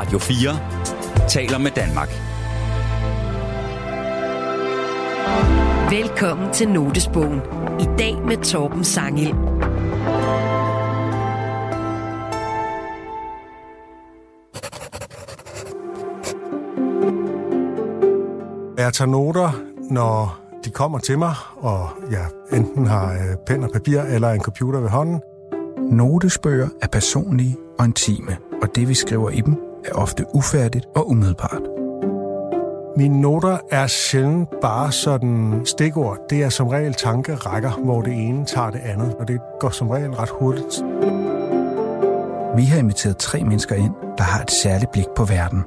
Radio 4 taler med Danmark. Velkommen til Notesbogen. I dag med Torben Sangil. Jeg tager noter, når de kommer til mig, og jeg enten har øh, pen og papir eller en computer ved hånden. Notesbøger er personlige og intime, og det vi skriver i dem er ofte ufærdigt og umiddelbart. Mine noter er sjældent bare sådan stikord. Det er som regel tankerækker, hvor det ene tager det andet, og det går som regel ret hurtigt. Vi har inviteret tre mennesker ind, der har et særligt blik på verden.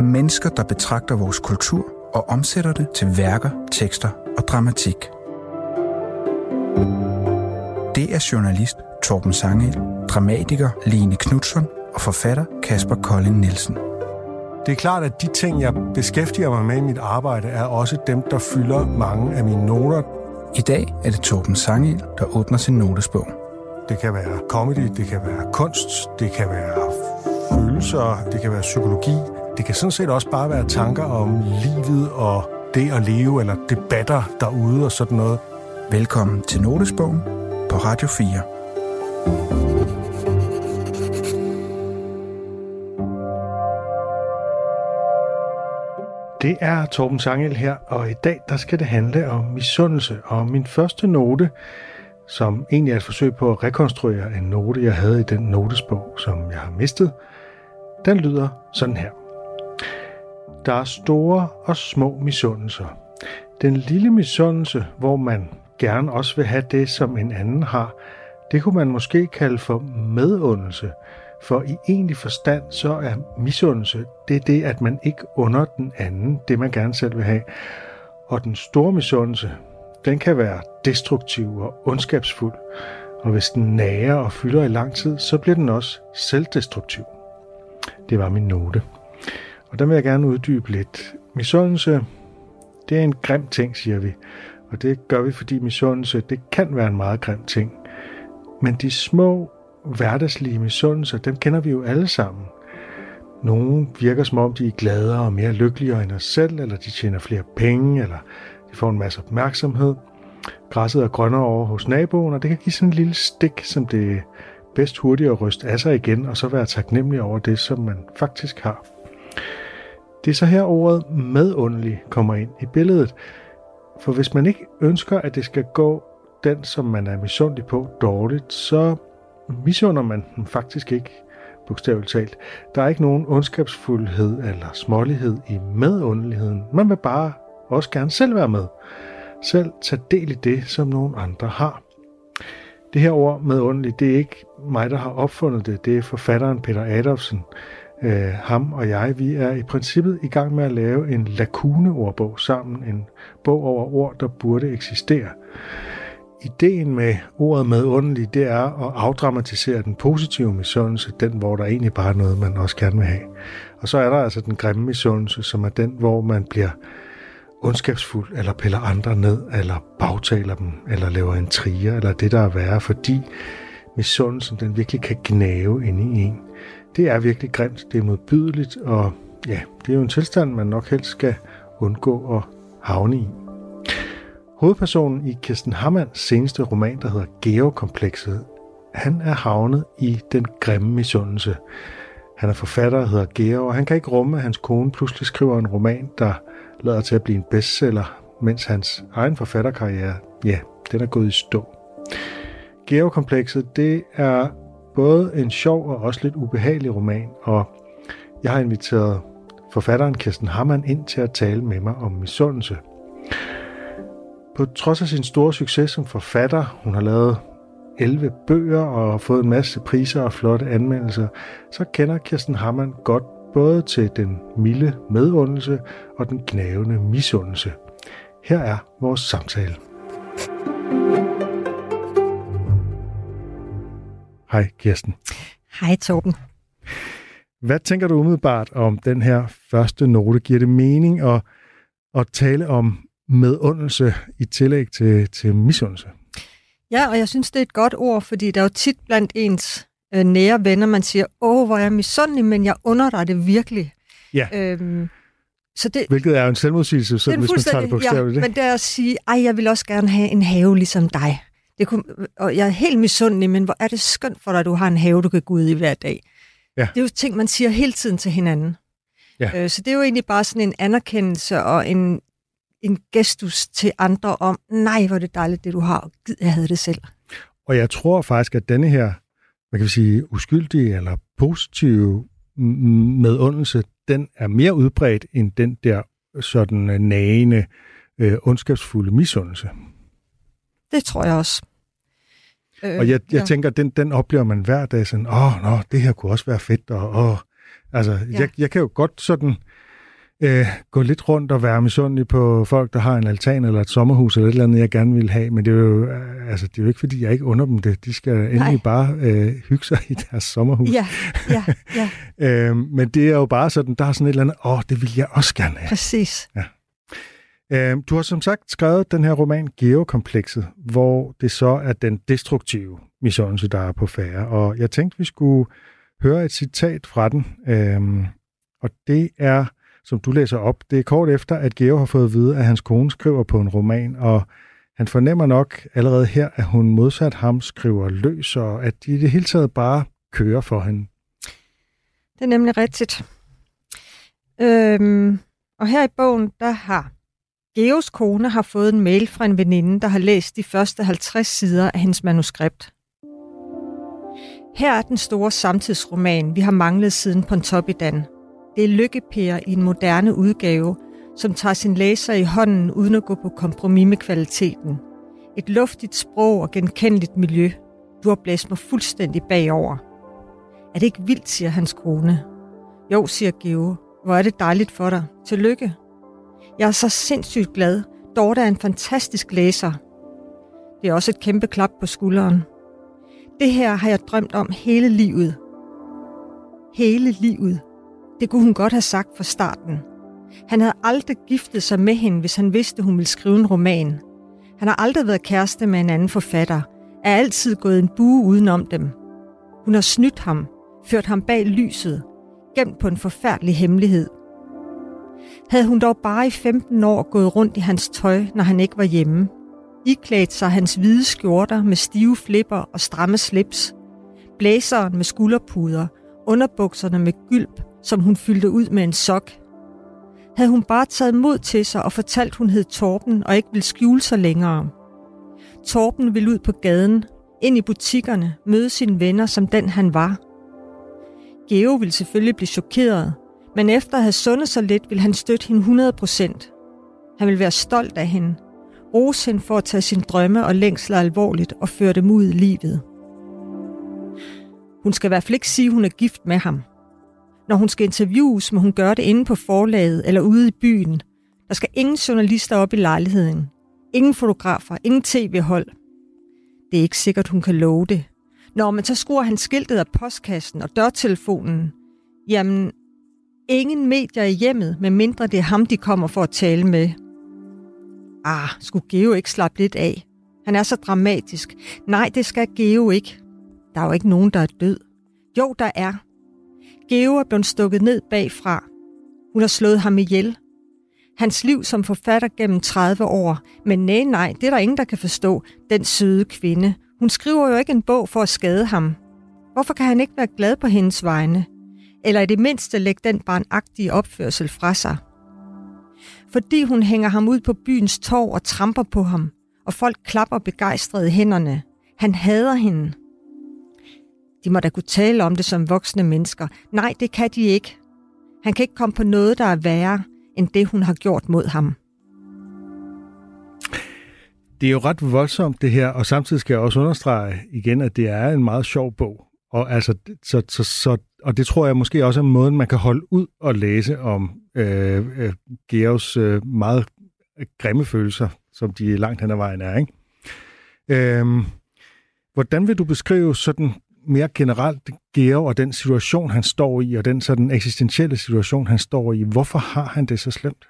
Mennesker, der betragter vores kultur og omsætter det til værker, tekster og dramatik. Det er journalist Torben Sangel, dramatiker Line Knudsen og forfatter Kasper Kolding Nielsen. Det er klart, at de ting, jeg beskæftiger mig med i mit arbejde, er også dem, der fylder mange af mine noter. I dag er det Torben Sangel, der åbner sin notesbog. Det kan være comedy, det kan være kunst, det kan være følelser, det kan være psykologi. Det kan sådan set også bare være tanker om livet og det at leve, eller debatter derude og sådan noget. Velkommen til Notesbogen på Radio 4. Det er Torben Sangel her, og i dag der skal det handle om misundelse. Og min første note, som egentlig er et forsøg på at rekonstruere en note, jeg havde i den notesbog, som jeg har mistet, den lyder sådan her. Der er store og små misundelser. Den lille misundelse, hvor man gerne også vil have det, som en anden har, det kunne man måske kalde for medundelse. For i egentlig forstand, så er misundelse, det er det, at man ikke under den anden, det man gerne selv vil have. Og den store misundelse, den kan være destruktiv og ondskabsfuld. Og hvis den nærer og fylder i lang tid, så bliver den også selvdestruktiv. Det var min note. Og der vil jeg gerne uddybe lidt. Misundelse, det er en grim ting, siger vi. Og det gør vi, fordi misundelse, det kan være en meget grim ting. Men de små hverdagslige misundelser, dem kender vi jo alle sammen. Nogle virker som om, de er gladere og mere lykkeligere end os selv, eller de tjener flere penge, eller de får en masse opmærksomhed. Græsset er grønnere over hos naboen, og det kan give sådan en lille stik, som det er bedst hurtigt at ryste af sig igen, og så være taknemmelig over det, som man faktisk har. Det er så her ordet medundelig kommer ind i billedet. For hvis man ikke ønsker, at det skal gå den, som man er misundelig på, dårligt, så misunder man dem faktisk ikke, bogstaveligt talt. Der er ikke nogen ondskabsfuldhed eller smålighed i medundeligheden. Man vil bare også gerne selv være med. Selv tage del i det, som nogen andre har. Det her ord medunderligt, det er ikke mig, der har opfundet det. Det er forfatteren Peter Adolfsen. Øh, ham og jeg, vi er i princippet i gang med at lave en lakuneordbog sammen. En bog over ord, der burde eksistere. Ideen med ordet medundelig, det er at afdramatisere den positive misundelse, den hvor der egentlig bare er noget, man også gerne vil have. Og så er der altså den grimme misundelse, som er den, hvor man bliver ondskabsfuld, eller piller andre ned, eller bagtaler dem, eller laver en trier, eller det, der er værre, fordi misundelsen, den virkelig kan gnave ind i en. Det er virkelig grimt, det er modbydeligt, og ja, det er jo en tilstand, man nok helst skal undgå at havne i. Hovedpersonen i Kirsten Hammanns seneste roman, der hedder Geokomplekset, han er havnet i den grimme misundelse. Han er forfatter og hedder Geo, og han kan ikke rumme, at hans kone pludselig skriver en roman, der lader til at blive en bestseller, mens hans egen forfatterkarriere, ja, den er gået i stå. Geokomplekset, det er både en sjov og også lidt ubehagelig roman, og jeg har inviteret forfatteren Kirsten Hammann ind til at tale med mig om misundelse. På trods af sin store succes som forfatter, hun har lavet 11 bøger og fået en masse priser og flotte anmeldelser, så kender Kirsten Hammann godt både til den milde medundelse og den knævende misundelse. Her er vores samtale. Hej Kirsten. Hej Torben. Hvad tænker du umiddelbart om den her første note? Giver det mening at, at tale om medundelse i tillæg til, til misundelse? Ja, og jeg synes, det er et godt ord, fordi der er jo tit blandt ens øh, nære venner, man siger, åh, hvor er jeg misundelig, men jeg under dig det virkelig. Ja. Øhm, så det, Hvilket er jo en selvmodsigelse, så det hvis man tager det bogstaveligt. ja, Ja, men det er at sige, ej, jeg vil også gerne have en have ligesom dig. Det kunne, og jeg er helt misundelig, men hvor er det skønt for dig, at du har en have, du kan gå ud i hver dag. Ja. Det er jo ting, man siger hele tiden til hinanden. Ja. Øh, så det er jo egentlig bare sådan en anerkendelse og en, en gestus til andre om, nej, hvor er det dejligt, det du har, og gid, jeg havde det selv. Og jeg tror faktisk, at denne her, hvad kan vi sige, uskyldige eller positive medundelse, den er mere udbredt end den der sådan øh, nagende, øh, ondskabsfulde misundelse. Det tror jeg også. Øh, Og jeg, jeg ja. tænker, den, den oplever man hver dag sådan, åh, nå, det her kunne også være fedt, og åh. Altså. Ja. jeg, jeg kan jo godt sådan øh, gå lidt rundt og være misundelig på folk, der har en altan eller et sommerhus eller et eller andet, jeg gerne vil have, men det er jo, øh, altså, det er jo ikke, fordi jeg ikke under dem det. De skal endelig Nej. bare øh, hygge sig i deres sommerhus. Ja, ja, ja, Øh, men det er jo bare sådan, der er sådan et eller andet, åh, det vil jeg også gerne have. præcis. Øh, du har som sagt skrevet den her roman Geokomplekset, hvor det så er den destruktive misundelse, der er på færre. Og jeg tænkte, vi skulle høre et citat fra den. Øh, og det er, som du læser op, det er kort efter, at Geo har fået at vide, at hans kone skriver på en roman, og han fornemmer nok allerede her, at hun modsat ham skriver løs, og at de i det hele taget bare kører for hende. Det er nemlig rigtigt. Øhm, og her i bogen, der har Geos kone har fået en mail fra en veninde, der har læst de første 50 sider af hendes manuskript. Her er den store samtidsroman, vi har manglet siden Pontoppidan. Det er lykkepærer i en moderne udgave, som tager sin læser i hånden uden at gå på kompromis med kvaliteten. Et luftigt sprog og genkendeligt miljø. Du har blæst mig fuldstændig bagover. Er det ikke vildt, siger hans kone. Jo, siger Geo. Hvor er det dejligt for dig. Tillykke. Jeg er så sindssygt glad. Dorte er en fantastisk læser. Det er også et kæmpe klap på skulderen. Det her har jeg drømt om hele livet. Hele livet. Det kunne hun godt have sagt fra starten. Han havde aldrig giftet sig med hende, hvis han vidste, hun ville skrive en roman. Han har aldrig været kæreste med en anden forfatter, er altid gået en bue udenom dem. Hun har snydt ham, ført ham bag lyset, gemt på en forfærdelig hemmelighed. Havde hun dog bare i 15 år gået rundt i hans tøj, når han ikke var hjemme, iklædt sig hans hvide skjorter med stive flipper og stramme slips, blæseren med skulderpuder, underbukserne med gylp, som hun fyldte ud med en sok. Havde hun bare taget mod til sig og fortalt, hun hed Torben og ikke ville skjule sig længere. Torben ville ud på gaden, ind i butikkerne, møde sine venner som den han var. Geo ville selvfølgelig blive chokeret, men efter at have sundet sig lidt, ville han støtte hende 100%. Han ville være stolt af hende, rose hende for at tage sine drømme og længsler alvorligt og føre dem ud i livet. Hun skal i hvert fald ikke sige, at hun er gift med ham. Når hun skal interviews, må hun gøre det inde på forlaget eller ude i byen. Der skal ingen journalister op i lejligheden. Ingen fotografer, ingen tv-hold. Det er ikke sikkert, hun kan love det. Når man så skruer han skiltet af postkassen og dørtelefonen, jamen, ingen medier i hjemmet, medmindre det er ham, de kommer for at tale med. Ah, skulle Geo ikke slappe lidt af? Han er så dramatisk. Nej, det skal Geo ikke. Der er jo ikke nogen, der er død. Jo, der er. Geo er blevet stukket ned bagfra. Hun har slået ham ihjel. Hans liv som forfatter gennem 30 år. Men nej, nej, det er der ingen, der kan forstå. Den søde kvinde. Hun skriver jo ikke en bog for at skade ham. Hvorfor kan han ikke være glad på hendes vegne? Eller i det mindste lægge den barnagtige opførsel fra sig? Fordi hun hænger ham ud på byens torv og tramper på ham, og folk klapper begejstrede hænderne. Han hader hende. De må da kunne tale om det som voksne mennesker. Nej, det kan de ikke. Han kan ikke komme på noget, der er værre, end det hun har gjort mod ham. Det er jo ret voldsomt det her, og samtidig skal jeg også understrege igen, at det er en meget sjov bog. Og, altså, så, så, så, og det tror jeg måske også er måden, man kan holde ud og læse om øh, øh, Georgs øh, meget grimme følelser, som de langt hen ad vejen er. Ikke? Øh, hvordan vil du beskrive sådan mere generelt Georg og den situation, han står i, og den sådan eksistentielle situation, han står i? Hvorfor har han det så slemt?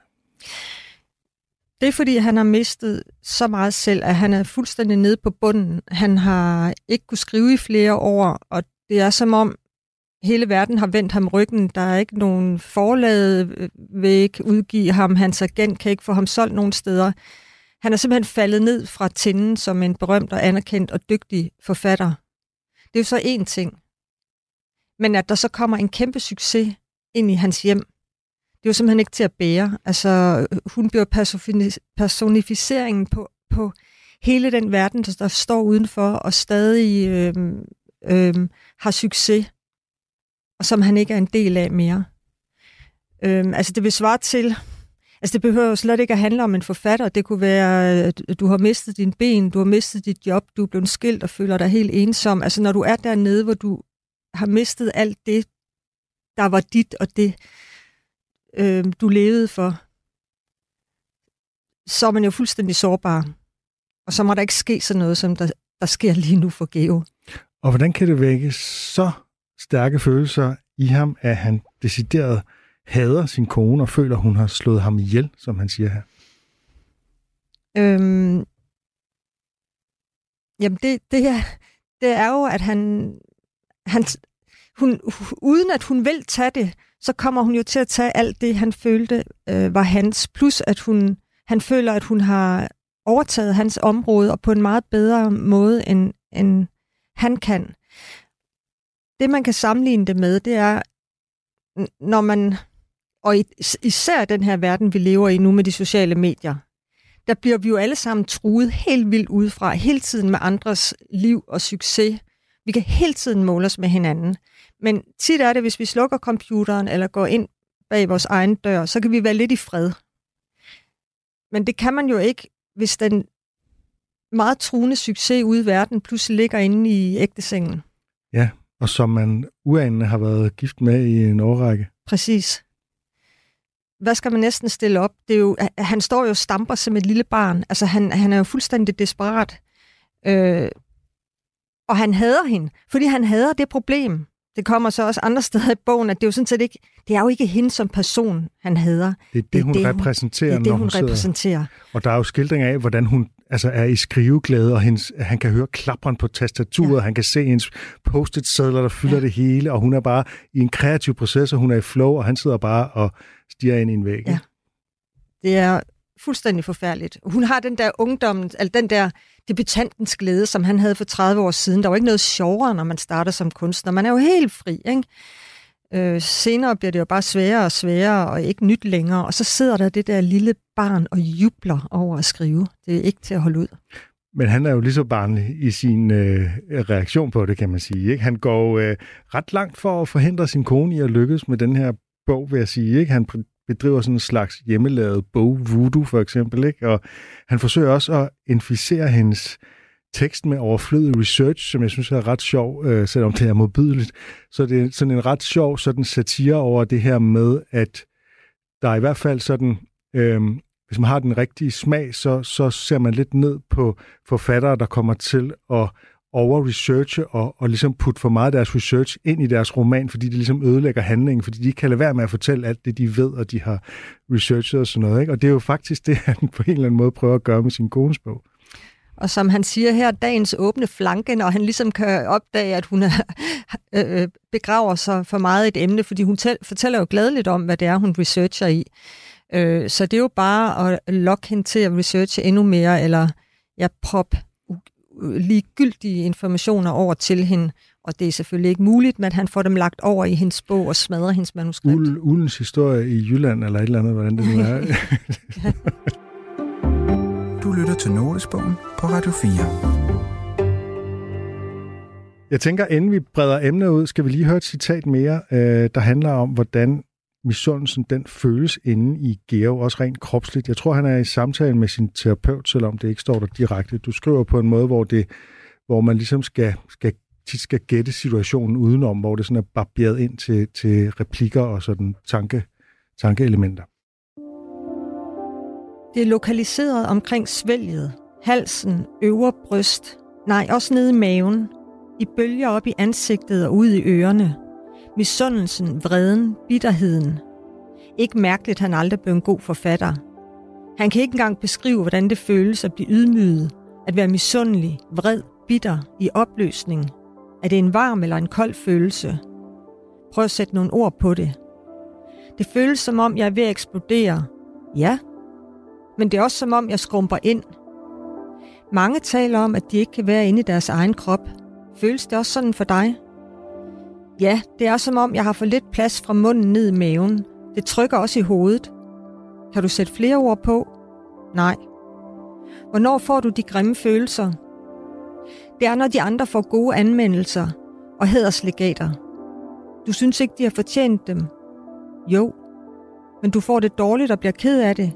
Det er fordi, han har mistet så meget selv, at han er fuldstændig nede på bunden. Han har ikke kunne skrive i flere år, og Det er som om hele verden har vendt ham ryggen. Der er ikke nogen forlag øh, vil ikke udgive ham. Hans agent kan ikke få ham solgt nogen steder. Han er simpelthen faldet ned fra tinden som en berømt og anerkendt og dygtig forfatter. Det er jo så én ting. Men at der så kommer en kæmpe succes ind i hans hjem, det er jo simpelthen ikke til at bære. Altså, hun bliver personificeringen på, på hele den verden, der står udenfor og stadig øh, øh, har succes, og som han ikke er en del af mere. Øh, altså, det vil svare til, Altså det behøver jo slet ikke at handle om en forfatter. Det kunne være, at du har mistet din ben, du har mistet dit job, du er blevet skilt og føler dig helt ensom. Altså når du er dernede, hvor du har mistet alt det, der var dit og det, øh, du levede for, så er man jo fuldstændig sårbar. Og så må der ikke ske sådan noget, som der, der sker lige nu for Geo. Og hvordan kan det vække så stærke følelser i ham, at han decideret hader sin kone og føler, hun har slået ham ihjel, som han siger her? Øhm, jamen, det, det, er, det er jo, at han, han hun, uden at hun vil tage det, så kommer hun jo til at tage alt det, han følte øh, var hans, plus at hun, han føler, at hun har overtaget hans område, og på en meget bedre måde, end, end han kan. Det, man kan sammenligne det med, det er, når man og især den her verden, vi lever i nu med de sociale medier, der bliver vi jo alle sammen truet helt vildt udefra, hele tiden med andres liv og succes. Vi kan hele tiden måle os med hinanden. Men tit er det, hvis vi slukker computeren eller går ind bag vores egen dør, så kan vi være lidt i fred. Men det kan man jo ikke, hvis den meget truende succes ude i verden pludselig ligger inde i ægtesengen. Ja, og som man uanende har været gift med i en årrække. Præcis hvad skal man næsten stille op? Det er jo, han står jo og stamper som et lille barn. Altså, han, han er jo fuldstændig desperat. Øh, og han hader hende, fordi han hader det problem. Det kommer så også andre steder i bogen, at det er jo sådan set ikke, det er jo ikke hende som person, han hader. Det er det, det hun det, repræsenterer, det er det, når hun, hun repræsenterer. Og der er jo skildring af, hvordan hun altså er i skriveglæde, og hendes, han kan høre klapperen på tastaturet, ja. han kan se hendes post-it-sædler, der fylder ja. det hele, og hun er bare i en kreativ proces, og hun er i flow, og han sidder bare og stiger ind i en væg. Ja. Det er fuldstændig forfærdeligt. Hun har den der ungdommen, altså den der debutantens glæde, som han havde for 30 år siden. Der var ikke noget sjovere, når man starter som kunstner. Man er jo helt fri, ikke? Øh, senere bliver det jo bare sværere og sværere, og ikke nyt længere. Og så sidder der det der lille barn og jubler over at skrive. Det er ikke til at holde ud. Men han er jo lige så barnlig i sin øh, reaktion på det, kan man sige. Ikke? Han går øh, ret langt for at forhindre sin kone i at lykkes med den her bog, vil jeg sige. Ikke? Han bedriver sådan en slags hjemmelavet bog, voodoo for eksempel, ikke? og han forsøger også at inficere hendes tekst med overflødig research, som jeg synes er ret sjov, øh, selvom det er modbydeligt. Så det er sådan en ret sjov sådan satire over det her med, at der er i hvert fald sådan, øh, hvis man har den rigtige smag, så, så ser man lidt ned på forfattere, der kommer til at over-researche og, og ligesom putte for meget af deres research ind i deres roman, fordi det ligesom ødelægger handlingen, fordi de ikke kan lade være med at fortælle alt det, de ved, og de har researchet og sådan noget. Ikke? Og det er jo faktisk det, han på en eller anden måde prøver at gøre med sin kones bog. Og som han siger her, dagens åbne flanke, når han ligesom kan opdage, at hun er, øh, øh, begraver sig for meget et emne, fordi hun tæl, fortæller jo glædeligt om, hvad det er, hun researcher i. Øh, så det er jo bare at lokke hende til at researche endnu mere, eller ja, prop ligegyldige informationer over til hende, og det er selvfølgelig ikke muligt, men han får dem lagt over i hendes bog og smadrer hendes manuskript. Ul, Ullens historie i Jylland, eller et eller andet, hvordan det nu er. du lytter til Notesbogen på Radio 4. Jeg tænker, inden vi breder emnet ud, skal vi lige høre et citat mere, øh, der handler om, hvordan misundelsen, den føles inde i Geo, også rent kropsligt. Jeg tror, han er i samtale med sin terapeut, selvom det ikke står der direkte. Du skriver på en måde, hvor, det, hvor man ligesom skal, skal, tit skal gætte situationen udenom, hvor det sådan er barberet ind til, til replikker og sådan tanke, tankeelementer. Det er lokaliseret omkring svælget, halsen, øvre bryst, nej, også nede i maven, i bølger op i ansigtet og ud i ørerne – Misundelsen, vreden, bitterheden. Ikke mærkeligt, han aldrig blev en god forfatter. Han kan ikke engang beskrive, hvordan det føles at blive ydmyget, at være misundelig, vred, bitter, i opløsning, Er det en varm eller en kold følelse? Prøv at sætte nogle ord på det. Det føles som om, jeg er ved at eksplodere. Ja, men det er også som om, jeg skrumper ind. Mange taler om, at de ikke kan være inde i deres egen krop. Føles det også sådan for dig? Ja, det er som om, jeg har for lidt plads fra munden ned i maven. Det trykker også i hovedet. Kan du sætte flere ord på? Nej. Hvornår får du de grimme følelser? Det er, når de andre får gode anmeldelser og hæderslegater. Du synes ikke, de har fortjent dem. Jo, men du får det dårligt og bliver ked af det.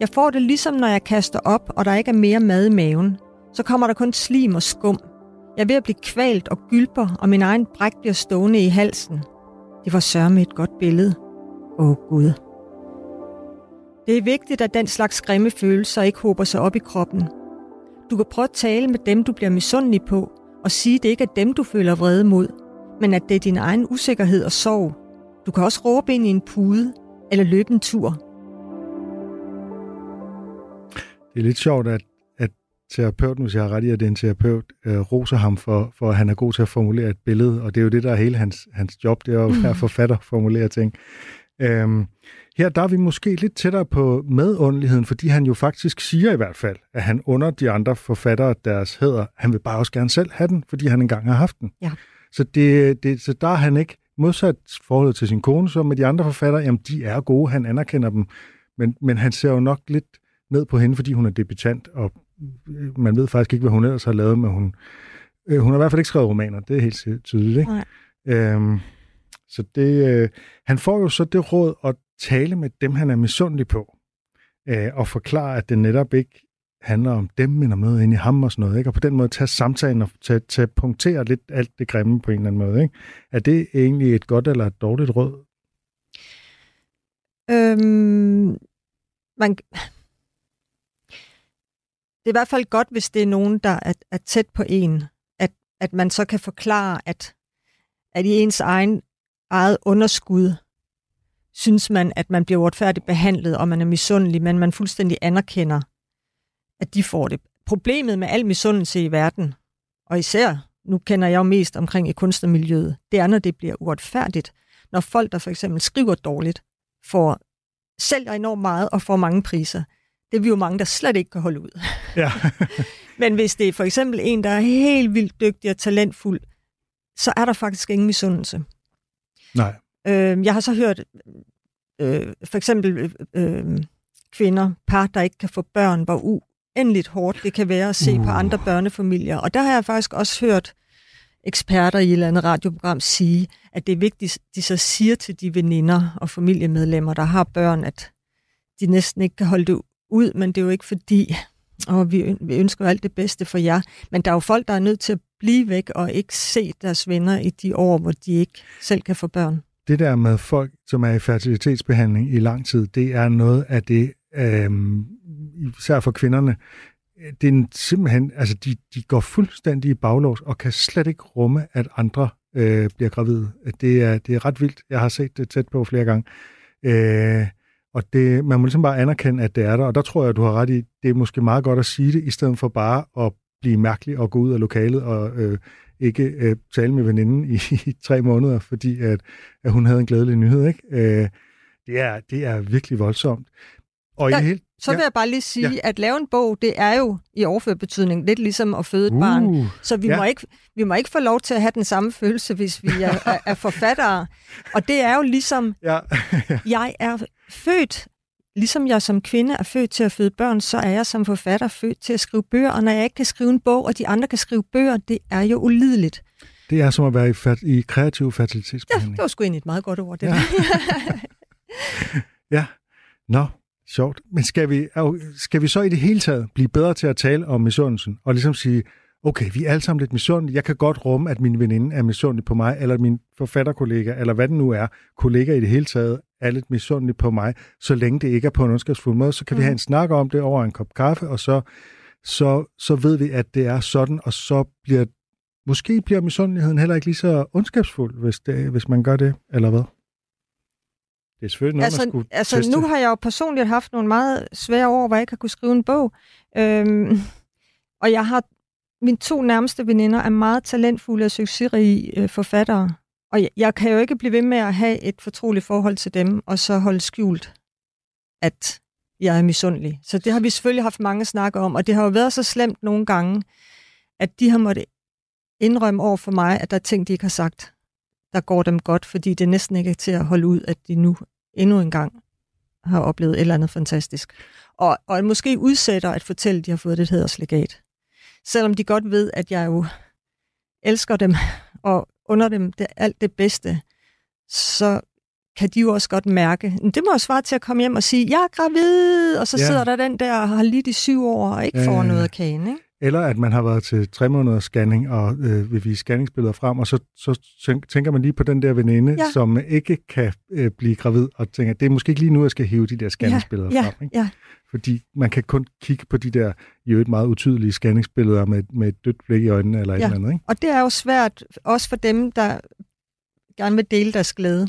Jeg får det ligesom, når jeg kaster op, og der ikke er mere mad i maven. Så kommer der kun slim og skum. Jeg er ved at blive kvalt og gylper, og min egen bræk bliver stående i halsen. Det var sørme et godt billede. Åh Gud. Det er vigtigt, at den slags grimme følelser ikke håber sig op i kroppen. Du kan prøve at tale med dem, du bliver misundelig på, og sige, at det ikke er dem, du føler vrede mod, men at det er din egen usikkerhed og sorg. Du kan også råbe ind i en pude, eller løbe en tur. Det er lidt sjovt, at terapeuten, hvis jeg har ret i, at det er en terapeut, øh, roser ham for, for, at han er god til at formulere et billede, og det er jo det, der er hele hans, hans job, det er jo at være forfatter, formulere ting. Øhm, her der er vi måske lidt tættere på medundeligheden, fordi han jo faktisk siger i hvert fald, at han under de andre forfattere deres hæder, han vil bare også gerne selv have den, fordi han engang har haft den. Ja. Så, det, det, så der er han ikke modsat forholdet til sin kone, så med de andre forfattere, jamen de er gode, han anerkender dem, men, men han ser jo nok lidt ned på hende, fordi hun er debutant, og man ved faktisk ikke, hvad hun ellers har lavet, men hun, øh, hun har i hvert fald ikke skrevet romaner, det er helt tydeligt. Ikke? Nej. Øhm, så det, øh, han får jo så det råd at tale med dem, han er misundelig på, øh, og forklare, at det netop ikke handler om dem, men om noget inde i ham og sådan noget. Ikke? Og på den måde tage samtalen og tage, tage punktere lidt alt det grimme på en eller anden måde. Ikke? Er det egentlig et godt eller et dårligt råd? Øhm, man, det er i hvert fald godt, hvis det er nogen, der er, er tæt på en, at, at man så kan forklare, at, at i ens egen eget underskud, synes man, at man bliver uretfærdigt behandlet, og man er misundelig, men man fuldstændig anerkender, at de får det. Problemet med al misundelse i verden, og især, nu kender jeg jo mest omkring i kunstnermiljøet, det er, når det bliver uretfærdigt. Når folk, der for eksempel skriver dårligt, får sælger enormt meget og får mange priser. Det er vi jo mange, der slet ikke kan holde ud. Ja. Men hvis det er for eksempel en, der er helt vildt dygtig og talentfuld, så er der faktisk ingen misundelse. Nej. Øh, jeg har så hørt øh, for eksempel øh, kvinder, par, der ikke kan få børn, hvor uendeligt hårdt det kan være at se uh. på andre børnefamilier. Og der har jeg faktisk også hørt eksperter i et eller andet radioprogram sige, at det er vigtigt, de så siger til de veninder og familiemedlemmer, der har børn, at de næsten ikke kan holde det ud, men det er jo ikke fordi, og vi, vi ønsker jo alt det bedste for jer. Men der er jo folk, der er nødt til at blive væk og ikke se deres venner i de år, hvor de ikke selv kan få børn. Det der med folk, som er i fertilitetsbehandling i lang tid, det er noget af det, øh, især for kvinderne, det er simpelthen, altså de, de går fuldstændig i baglås og kan slet ikke rumme, at andre øh, bliver gravide. Det er, det er ret vildt. Jeg har set det tæt på flere gange. Øh, og det, man må ligesom bare anerkende, at det er der, og der tror jeg, at du har ret i, det er måske meget godt at sige det, i stedet for bare at blive mærkelig og gå ud af lokalet og øh, ikke øh, tale med veninden i, i tre måneder, fordi at, at hun havde en glædelig nyhed. Ikke? Øh, det, er, det er virkelig voldsomt. Og Der, i helt, så vil jeg bare lige sige, ja. at lave en bog, det er jo i overført betydning lidt ligesom at føde et uh, barn. Så vi, ja. må ikke, vi må ikke få lov til at have den samme følelse, hvis vi er, er, er forfattere. Og det er jo ligesom, ja. jeg er født, ligesom jeg som kvinde er født til at føde børn, så er jeg som forfatter født til at skrive bøger. Og når jeg ikke kan skrive en bog, og de andre kan skrive bøger, det er jo ulideligt. Det er som at være i, fat, i kreativ fertilitetsbehandling. Ja, det var sgu egentlig et meget godt ord, det ja. der. ja, nå, Sjovt. Men skal vi, skal vi så i det hele taget blive bedre til at tale om misundelsen, og ligesom sige, okay, vi er alle sammen lidt misundelige. Jeg kan godt rumme, at min veninde er misundelig på mig, eller min forfatterkollega, eller hvad det nu er, kollega i det hele taget, er lidt misundelig på mig, så længe det ikke er på en ondskabsfuld måde, så kan mm. vi have en snak om det over en kop kaffe, og så, så, så ved vi, at det er sådan, og så bliver måske bliver misundeligheden heller ikke lige så ondskabsfuld, hvis, det, hvis man gør det, eller hvad? Det er selvfølgelig noget, altså, man skulle altså, teste. nu har jeg jo personligt haft nogle meget svære år, hvor jeg ikke har kunne skrive en bog. Øhm, og jeg har mine to nærmeste veninder er meget talentfulde og succesrige øh, forfattere. Og jeg, jeg kan jo ikke blive ved med at have et fortroligt forhold til dem, og så holde skjult, at jeg er misundelig. Så det har vi selvfølgelig haft mange snakker om, og det har jo været så slemt nogle gange, at de har måttet indrømme over for mig, at der er ting, de ikke har sagt, der går dem godt, fordi det næsten ikke er til at holde ud, at de nu endnu en gang har oplevet et eller andet fantastisk. Og, og måske udsætter at fortælle, at de har fået det hederslegat. Selvom de godt ved, at jeg jo elsker dem og under dem det, alt det bedste, så kan de jo også godt mærke, det må jo svare til at komme hjem og sige, jeg er gravid, og så ja. sidder der den der og har lidt i syv år og ikke får øh, noget af kagen. Ikke? Eller at man har været til tre måneders scanning og øh, vil vise scanningsbilleder frem, og så, så tænker man lige på den der veninde, ja. som ikke kan øh, blive gravid, og tænker, det er måske ikke lige nu, jeg skal hæve de der scanningsbilleder ja, frem. Ikke? Ja. Fordi man kan kun kigge på de der jo et meget utydelige scanningsbilleder med, med et dødt blik i øjnene eller ja. et eller andet. Ikke? Og det er jo svært, også for dem, der gerne vil dele deres glæde.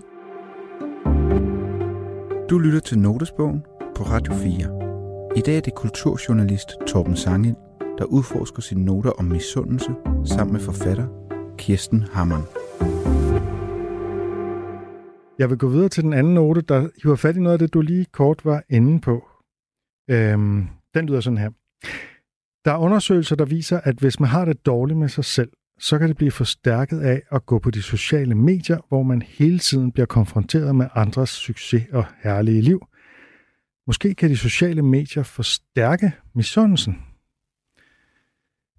Du lytter til Notesbogen på Radio 4. I dag er det kulturjournalist Torben Sangel, der udforsker sine noter om misundelse sammen med forfatter Kirsten Hammann. Jeg vil gå videre til den anden note, der hiver fat i noget af det, du lige kort var inde på. Øhm, den lyder sådan her. Der er undersøgelser, der viser, at hvis man har det dårligt med sig selv, så kan det blive forstærket af at gå på de sociale medier, hvor man hele tiden bliver konfronteret med andres succes og herlige liv. Måske kan de sociale medier forstærke misundelsen.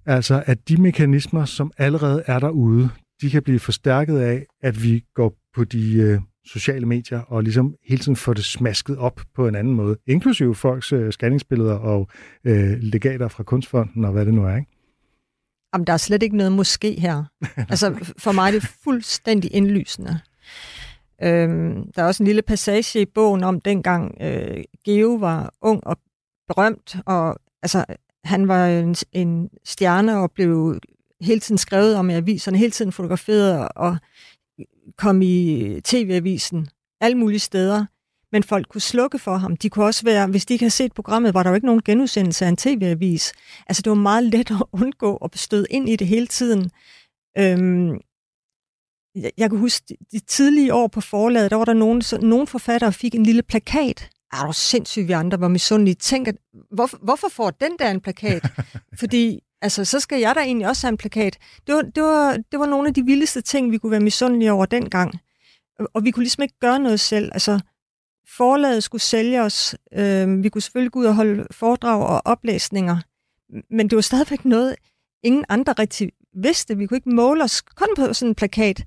Altså at de mekanismer, som allerede er derude, de kan blive forstærket af, at vi går på de øh, sociale medier og ligesom hele tiden får det smasket op på en anden måde, inklusive folks øh, scanningsbilleder og øh, legater fra Kunstfonden og hvad det nu er, ikke? Jamen, der er slet ikke noget måske her. altså, for mig er det fuldstændig indlysende. Øhm, der er også en lille passage i bogen om dengang øh, Geo var ung og berømt, og altså, han var en, en stjerne og blev hele tiden skrevet om i aviserne, hele tiden fotograferet og kom i tv-avisen, alle mulige steder. Men folk kunne slukke for ham. De kunne også være, hvis de ikke havde set programmet, var der jo ikke nogen genudsendelse af en tv-avis. Altså det var meget let at undgå at støde ind i det hele tiden. Øhm, jeg, jeg kan huske, de tidlige år på forlaget, der var der nogen, så, nogen forfattere fik en lille plakat. Er du sindssygt, vi andre var misundelige. Tænk, at, hvorfor, hvorfor får den der en plakat? Fordi altså, så skal jeg da egentlig også have en plakat. Det var, det, var, det var nogle af de vildeste ting, vi kunne være misundelige over dengang. Og vi kunne ligesom ikke gøre noget selv. Altså, forlaget skulle sælge os. Øh, vi kunne selvfølgelig gå ud og holde foredrag og oplæsninger. Men det var stadigvæk noget, ingen andre rigtig vidste. Vi kunne ikke måle os kun på sådan en plakat.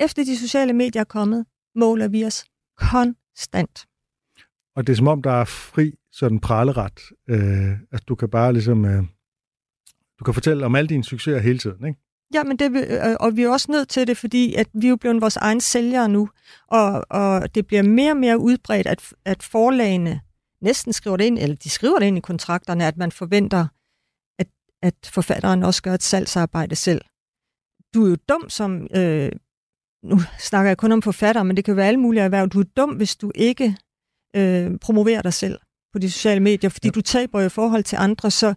Efter de sociale medier er kommet, måler vi os konstant. Og det er som om, der er fri sådan praleret. Øh, altså, du kan bare ligesom... Øh, du kan fortælle om alle dine succeser hele tiden, ikke? Ja, men det, øh, og vi er også nødt til det, fordi at vi er jo blevet vores egen sælgere nu, og, og det bliver mere og mere udbredt, at, at forlagene næsten skriver det ind, eller de skriver det ind i kontrakterne, at man forventer, at, at forfatteren også gør et salgsarbejde selv. Du er jo dum som, øh, nu snakker jeg kun om forfatter, men det kan være alle mulige erhverv, du er dum, hvis du ikke øh, promoverer dig selv på de sociale medier, fordi ja. du taber i forhold til andre, så,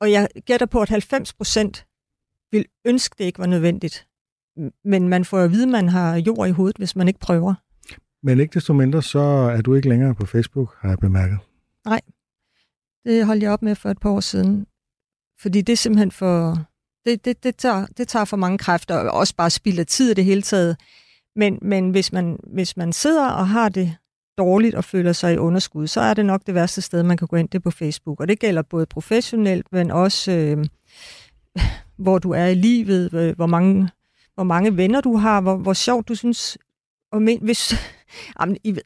og jeg gætter på, at 90 procent vil ønske, det ikke var nødvendigt. Men man får jo at vide, at man har jord i hovedet, hvis man ikke prøver. Men ikke desto mindre, så er du ikke længere på Facebook, har jeg bemærket. Nej, det holdt jeg op med for et par år siden. Fordi det er simpelthen for... Det, det, det, tager, det tager for mange kræfter, og også bare spilder tid i det hele taget. Men, men hvis, man, hvis man sidder og har det dårligt og føler sig i underskud, så er det nok det værste sted, man kan gå ind, det på Facebook. Og det gælder både professionelt, men også øh, hvor du er i livet, øh, hvor mange, hvor mange venner du har, hvor, hvor sjovt du synes, og men, hvis, jamen, I ved,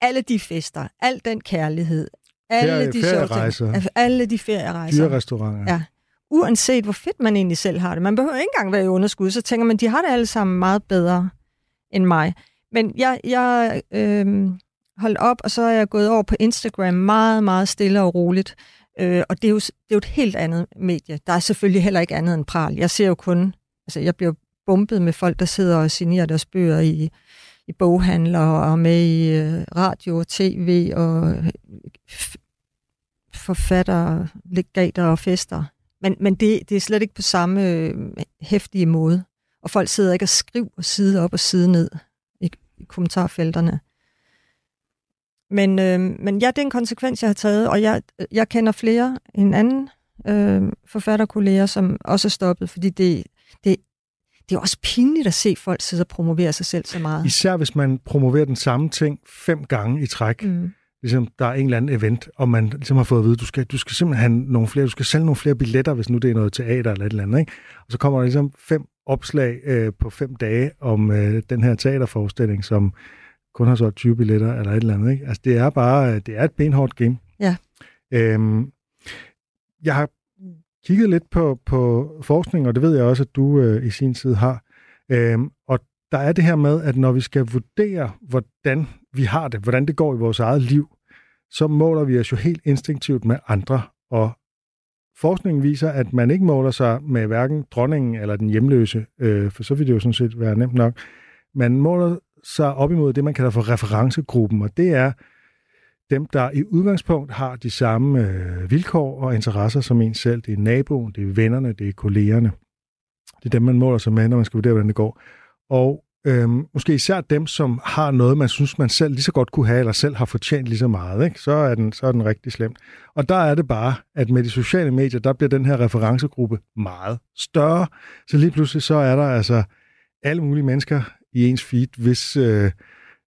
alle de fester, al den kærlighed, alle Ferie, de ferierejser, sjove, alle de ferierejser, dyre restauranter. Ja. Uanset hvor fedt man egentlig selv har det. Man behøver ikke engang være i underskud, så tænker man, de har det alle sammen meget bedre end mig. Men jeg, jeg øh, holdt op, og så er jeg gået over på Instagram meget, meget stille og roligt. Øh, og det er, jo, det er jo et helt andet medie. Der er selvfølgelig heller ikke andet end pral. Jeg ser jo kun, altså jeg bliver bumpet med folk, der sidder og signerer deres bøger i, i boghandler og med i øh, radio og tv og øh, forfatter, legater og fester. Men, men det, det er slet ikke på samme øh, hæftige måde. Og folk sidder ikke og skriver side op og side ned i, kommentarfelterne. Men, øh, men ja, det er en konsekvens, jeg har taget, og jeg, jeg kender flere, en anden øh, forfatterkolleger, som også er stoppet, fordi det, det, det er også pinligt at se folk sidde og promovere sig selv så meget. Især hvis man promoverer den samme ting fem gange i træk. Mm. Ligesom, der er en eller anden event, og man ligesom har fået at vide, du skal, du skal simpelthen have nogle flere, du skal sælge nogle flere billetter, hvis nu det er noget teater eller et eller andet. Ikke? Og så kommer der ligesom fem opslag øh, på fem dage om øh, den her teaterforestilling, som kun har solgt 20 billetter eller et eller andet. Ikke? Altså, det er bare, det er et benhårdt game. Ja. Øhm, jeg har kigget lidt på, på forskning, og det ved jeg også, at du øh, i sin tid har. Øhm, og der er det her med, at når vi skal vurdere, hvordan vi har det, hvordan det går i vores eget liv, så måler vi os jo helt instinktivt med andre. Og forskningen viser, at man ikke måler sig med hverken dronningen eller den hjemløse, øh, for så vil det jo sådan set være nemt nok. Man måler sig op imod det, man kalder for referencegruppen, og det er dem, der i udgangspunkt har de samme øh, vilkår og interesser som en selv. Det er naboen, det er vennerne, det er kollegerne. Det er dem, man måler sig med, når man skal vurdere, hvordan det går. Og øhm, måske især dem, som har noget, man synes, man selv lige så godt kunne have, eller selv har fortjent lige så meget, ikke? Så, er den, så er den rigtig slemt. Og der er det bare, at med de sociale medier, der bliver den her referencegruppe meget større. Så lige pludselig så er der altså alle mulige mennesker i ens feed, hvis... Øh,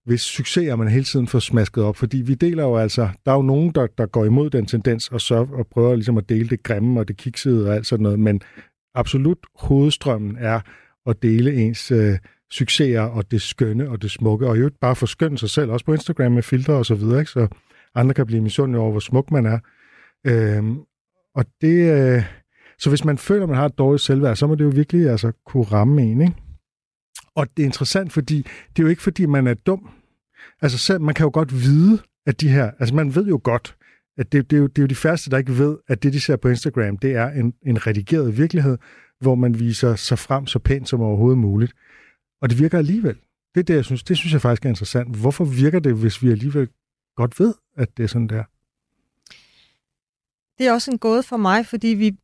hvis succeser man hele tiden får smasket op, fordi vi deler jo altså, der er jo nogen, der, der går imod den tendens og, så, og prøver ligesom at dele det grimme og det kiksede og alt sådan noget, men absolut hovedstrømmen er at dele ens øh, succeser og det skønne og det smukke, og jo bare forskønne sig selv, også på Instagram med filtre og så videre, ikke? så andre kan blive misundelige over, hvor smuk man er. Øhm, og det, øh, så hvis man føler, man har et dårligt selvværd, så må det jo virkelig altså, kunne ramme en, ikke? Og det er interessant, fordi det er jo ikke, fordi man er dum. Altså selv, man kan jo godt vide, at de her, altså man ved jo godt, at det, det, er jo, det er jo de færreste, der ikke ved, at det, de ser på Instagram, det er en, en redigeret virkelighed, hvor man viser sig frem så pænt som overhovedet muligt. Og det virker alligevel. Det er det, jeg synes, det synes jeg faktisk er interessant. Hvorfor virker det, hvis vi alligevel godt ved, at det er sådan der? Det er også en gåde for mig, fordi vi...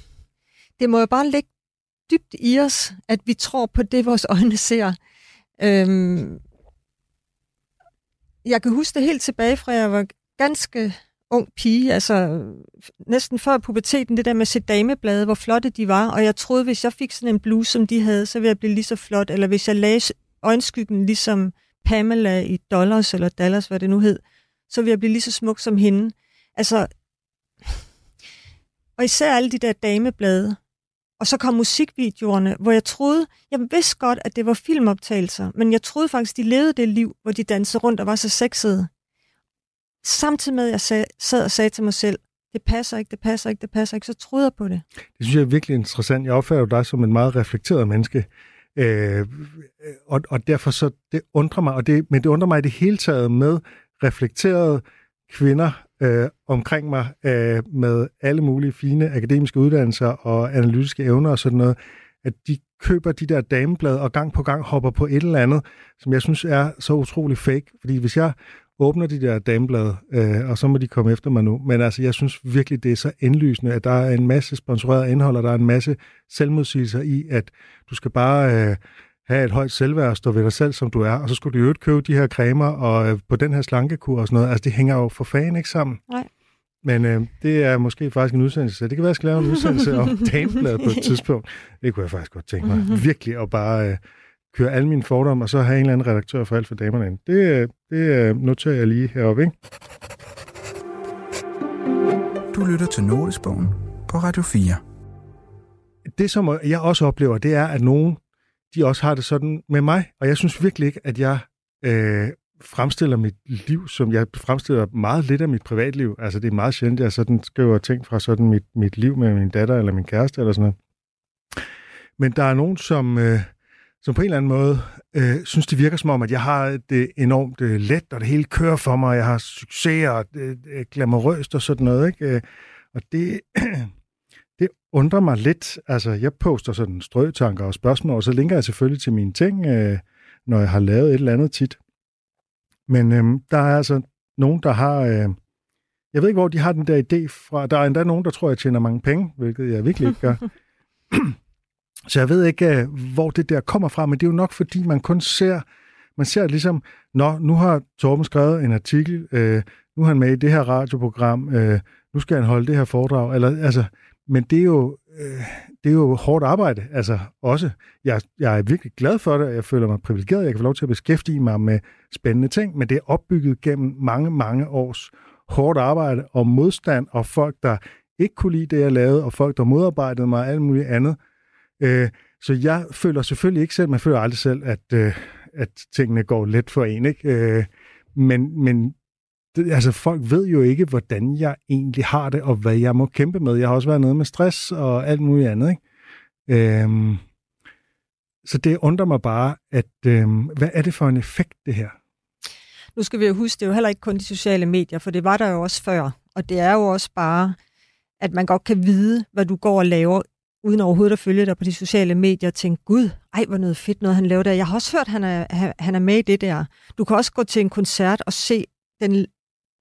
det må jo bare ligge dybt i os, at vi tror på det, vores øjne ser. Øhm, jeg kan huske det helt tilbage fra, jeg var ganske ung pige, altså næsten før puberteten, det der med at se dameblade, hvor flotte de var, og jeg troede, hvis jeg fik sådan en bluse, som de havde, så ville jeg blive lige så flot, eller hvis jeg lagde øjenskyggen ligesom Pamela i dollars, eller Dallas, hvad det nu hed, så ville jeg blive lige så smuk som hende. Altså, og især alle de der dameblade, og så kom musikvideoerne, hvor jeg troede, jeg vidste godt, at det var filmoptagelser, men jeg troede faktisk, de levede det liv, hvor de dansede rundt og var så sexede. Samtidig med, at jeg sad og sagde til mig selv, det passer ikke, det passer ikke, det passer ikke, så troede jeg på det. Det synes jeg er virkelig interessant. Jeg opfatter dig som en meget reflekteret menneske. Øh, og, og derfor så, det undrer mig, og det, men det undrer mig i det hele taget med reflekterede kvinder, øh, omkring mig øh, med alle mulige fine akademiske uddannelser og analytiske evner og sådan noget, at de køber de der dameblade og gang på gang hopper på et eller andet, som jeg synes er så utrolig fake. Fordi hvis jeg åbner de der dameblade, øh, og så må de komme efter mig nu. Men altså, jeg synes virkelig, det er så indlysende, at der er en masse sponsoreret indhold, og der er en masse selvmodsigelser i, at du skal bare øh, have et højt selvværd og stå ved dig selv, som du er, og så skulle du jo købe de her cremer og øh, på den her slankekur og sådan noget. Altså, det hænger jo for fanden ikke sammen. Nej. Men øh, det er måske faktisk en udsendelse. Det kan være, at jeg skal lave en udsendelse om damebladet på et tidspunkt. Det kunne jeg faktisk godt tænke mig. Virkelig at bare øh, køre alle mine fordomme, og så have en eller anden redaktør for alt for damerne ind. Det, øh, det øh, noterer jeg lige heroppe, ikke? Du lytter til Notesbogen på Radio 4. Det, som jeg også oplever, det er, at nogen de også har det sådan med mig. Og jeg synes virkelig ikke, at jeg øh, fremstiller mit liv, som jeg fremstiller meget lidt af mit privatliv. Altså det er meget sjældent, at jeg sådan skriver ting fra sådan mit, mit liv med min datter eller min kæreste eller sådan noget. Men der er nogen, som, øh, som på en eller anden måde øh, synes, det virker som om, at jeg har det enormt øh, let, og det hele kører for mig, og jeg har succes og øh, glamourøst og sådan noget. Ikke? Øh, og det, det undrer mig lidt. Altså, jeg poster sådan strøtanker og spørgsmål, og så linker jeg selvfølgelig til mine ting, øh, når jeg har lavet et eller andet tit. Men øh, der er altså nogen, der har øh, Jeg ved ikke, hvor de har den der idé fra. Der er endda nogen, der tror, jeg tjener mange penge, hvilket jeg virkelig ikke gør. Så jeg ved ikke, øh, hvor det der kommer fra, men det er jo nok, fordi man kun ser, man ser ligesom, Nå, nu har Torben skrevet en artikel, øh, nu er han med i det her radioprogram, øh, nu skal han holde det her foredrag, eller, altså, men det er jo, øh, det er jo hårdt arbejde, altså også. Jeg, jeg er virkelig glad for det, og jeg føler mig privilegeret, jeg kan få lov til at beskæftige mig med spændende ting, men det er opbygget gennem mange, mange års hårdt arbejde og modstand, og folk, der ikke kunne lide det, jeg lavede, og folk, der modarbejdede mig og alt muligt andet. Øh, så jeg føler selvfølgelig ikke selv, man føler aldrig selv, at, øh, at tingene går let for en, ikke? Øh, men, men det, altså folk ved jo ikke, hvordan jeg egentlig har det, og hvad jeg må kæmpe med. Jeg har også været nede med stress og alt muligt andet, ikke? Øhm, så det undrer mig bare, at øhm, hvad er det for en effekt, det her? Nu skal vi jo huske, det er jo heller ikke kun de sociale medier, for det var der jo også før. Og det er jo også bare, at man godt kan vide, hvad du går og laver, uden overhovedet at følge dig på de sociale medier og tænke, gud, ej, hvor noget fedt noget, han laver der. Jeg har også hørt, han er, han er med i det der. Du kan også gå til en koncert og se den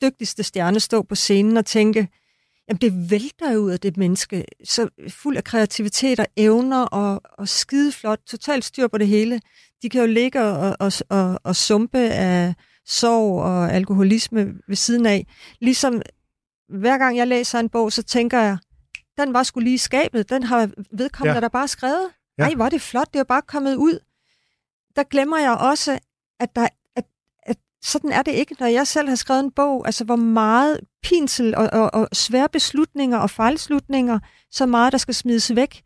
dygtigste stjerne stå på scenen og tænke, jamen det vælter jo ud af det menneske, så fuld af kreativitet og evner og, og skideflot, totalt styr på det hele. De kan jo ligge og, og, og, og sumpe af sorg og alkoholisme ved siden af. Ligesom hver gang jeg læser en bog, så tænker jeg, den var skulle lige skabet, den har vedkommende ja. der bare skrevet. Ja. Ej, hvor er det flot, det er bare kommet ud. Der glemmer jeg også, at der sådan er det ikke, når jeg selv har skrevet en bog. Altså, hvor meget pinsel og, og, og svære beslutninger og fejlslutninger, så meget, der skal smides væk.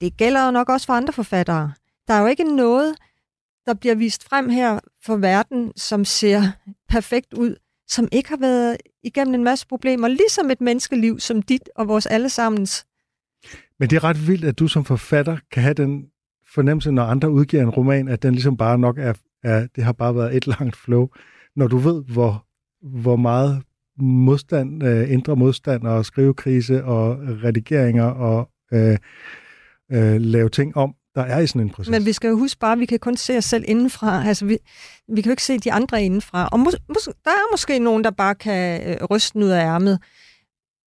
Det gælder jo nok også for andre forfattere. Der er jo ikke noget, der bliver vist frem her for verden, som ser perfekt ud, som ikke har været igennem en masse problemer, ligesom et menneskeliv som dit og vores allesammens. Men det er ret vildt, at du som forfatter kan have den fornemmelse, når andre udgiver en roman, at den ligesom bare nok er, er det har bare været et langt flow når du ved, hvor, hvor meget modstand, øh, indre modstand og skrivekrise og redigeringer og øh, øh, lave ting om, der er i sådan en proces. Men vi skal jo huske bare, at vi kan kun se os selv indenfra. Altså, vi, vi kan jo ikke se de andre indenfra. Og mås, mås, der er måske nogen, der bare kan øh, ryste ud af ærmet.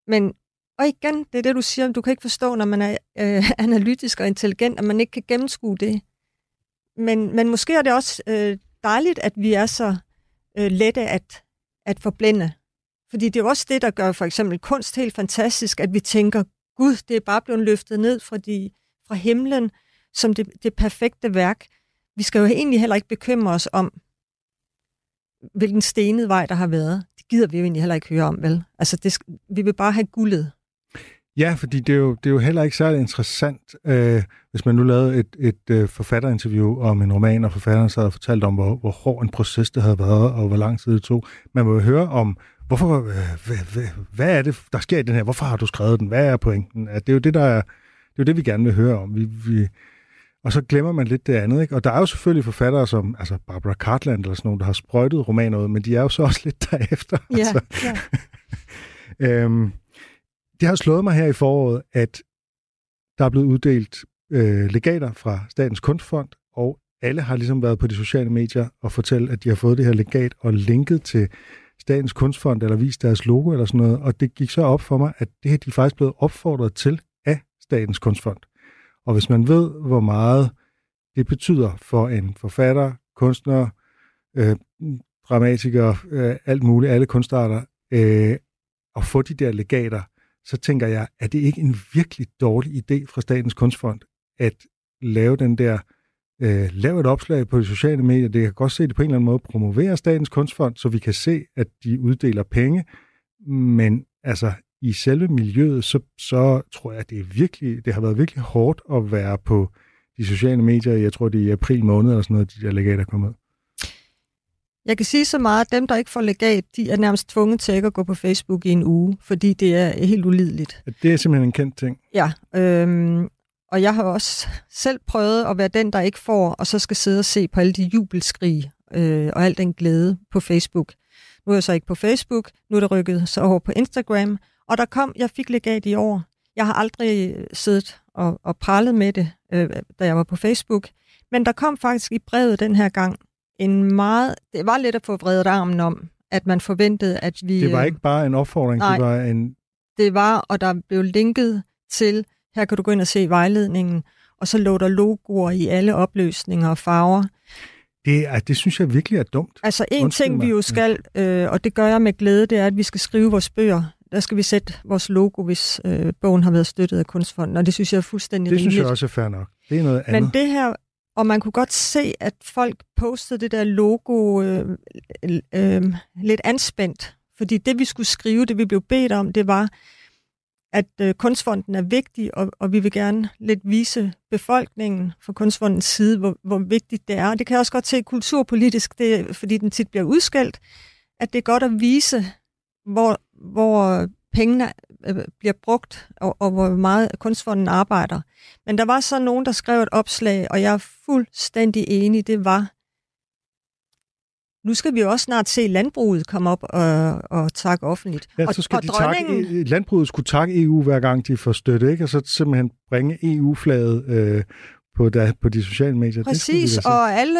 Men, og igen, det er det, du siger, du kan ikke forstå, når man er øh, analytisk og intelligent, at man ikke kan gennemskue det. Men, men måske er det også øh, dejligt, at vi er så øh, lette at, at forblænde. Fordi det er også det, der gør for eksempel kunst helt fantastisk, at vi tænker, gud, det er bare blevet løftet ned fra, de, fra himlen som det, det perfekte værk. Vi skal jo egentlig heller ikke bekymre os om, hvilken stenet vej, der har været. Det gider vi jo egentlig heller ikke høre om, vel? Altså, det, vi vil bare have guldet. Ja, fordi det er jo, det er jo heller ikke særlig interessant, øh, hvis man nu lavede et, et øh, forfatterinterview om en roman, og forfatteren så havde fortalt om, hvor, hvor hård en proces det havde været, og hvor lang tid det tog. Man må jo høre om, hvorfor, øh, hvad, hvad, hvad er det, der sker i den her? Hvorfor har du skrevet den? Hvad er pointen? At det er jo det, der er, det er jo det, vi gerne vil høre om. Vi, vi, og så glemmer man lidt det andet. Ikke? Og der er jo selvfølgelig forfattere som altså Barbara Cartland eller sådan nogen, der har sprøjtet romaner ud, men de er jo så også lidt derefter. Ja, altså. ja. øhm, det har slået mig her i foråret, at der er blevet uddelt øh, legater fra Statens Kunstfond, og alle har ligesom været på de sociale medier og fortælle, at de har fået det her legat og linket til Statens Kunstfond eller vist deres logo eller sådan noget. Og det gik så op for mig, at det her de er faktisk blevet opfordret til af Statens Kunstfond. Og hvis man ved, hvor meget det betyder for en forfatter, kunstner, øh, dramatiker, øh, alt muligt, alle kunstarter, øh, at få de der legater, så tænker jeg, er det ikke en virkelig dårlig idé fra Statens Kunstfond at lave den der, øh, lave et opslag på de sociale medier, det kan godt se det på en eller anden måde, promovere Statens Kunstfond, så vi kan se, at de uddeler penge, men altså i selve miljøet, så, så tror jeg, at det, er virkelig, det har været virkelig hårdt at være på de sociale medier, jeg tror det er i april måned eller sådan noget, de der legater kommer ud. Jeg kan sige så meget, at dem, der ikke får legat, de er nærmest tvunget til ikke at gå på Facebook i en uge, fordi det er helt ulideligt. Det er simpelthen en kendt ting. Ja, øhm, og jeg har også selv prøvet at være den, der ikke får, og så skal sidde og se på alle de jubelskrig øh, og al den glæde på Facebook. Nu er jeg så ikke på Facebook, nu er det rykket så over på Instagram, og der kom, jeg fik legat i år. Jeg har aldrig siddet og, og prallet med det, øh, da jeg var på Facebook, men der kom faktisk i brevet den her gang en meget... Det var lidt at få vredet armen om, at man forventede, at vi... Det var øh, ikke bare en opfordring, nej. det var en... Det var, og der blev linket til, her kan du gå ind og se vejledningen, og så lå der logoer i alle opløsninger og farver. Det, er, det synes jeg virkelig er dumt. Altså en Undskyld ting, vi mig. jo skal, øh, og det gør jeg med glæde, det er, at vi skal skrive vores bøger. Der skal vi sætte vores logo, hvis øh, bogen har været støttet af Kunstfonden, og det synes jeg er fuldstændig Det synes rimeligt. jeg også er fair nok. Det er noget andet. Men det her, og man kunne godt se, at folk postede det der logo øh, øh, øh, lidt anspændt. Fordi det, vi skulle skrive, det vi blev bedt om, det var, at øh, Kunstfonden er vigtig, og, og vi vil gerne lidt vise befolkningen fra Kunstfondens side, hvor, hvor vigtigt det er. Og det kan jeg også godt se kulturpolitisk, det, fordi den tit bliver udskældt, at det er godt at vise, hvor, hvor pengene øh, bliver brugt, og, og hvor meget Kunstfonden arbejder. Men der var så nogen, der skrev et opslag, og jeg er fuldstændig enig, det var, nu skal vi jo også snart se landbruget komme op og, og takke offentligt. Ja, og, så skal og de takke, landbruget skulle takke EU hver gang, de får støtte, ikke? og så simpelthen bringe EU-flaget øh, på, der, på de sociale medier. Præcis, og alle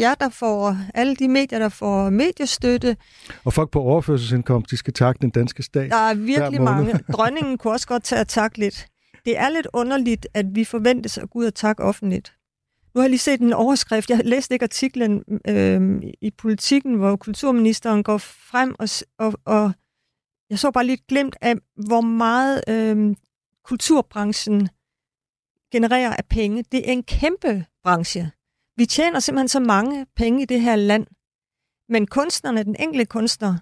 jer, der får, alle de medier, der får mediestøtte, og folk på overførselsindkomst, de skal takke den danske stat. der er virkelig mange. Dronningen kunne også godt tage at takke lidt. Det er lidt underligt, at vi forventes at gå ud og takke offentligt. Nu har jeg lige set en overskrift. Jeg læste ikke artiklen øh, i politikken, hvor kulturministeren går frem og, og, og jeg så bare lidt glemt af, hvor meget øh, kulturbranchen genererer af penge. Det er en kæmpe branche. Vi tjener simpelthen så mange penge i det her land. Men kunstnerne, den enkelte kunstner,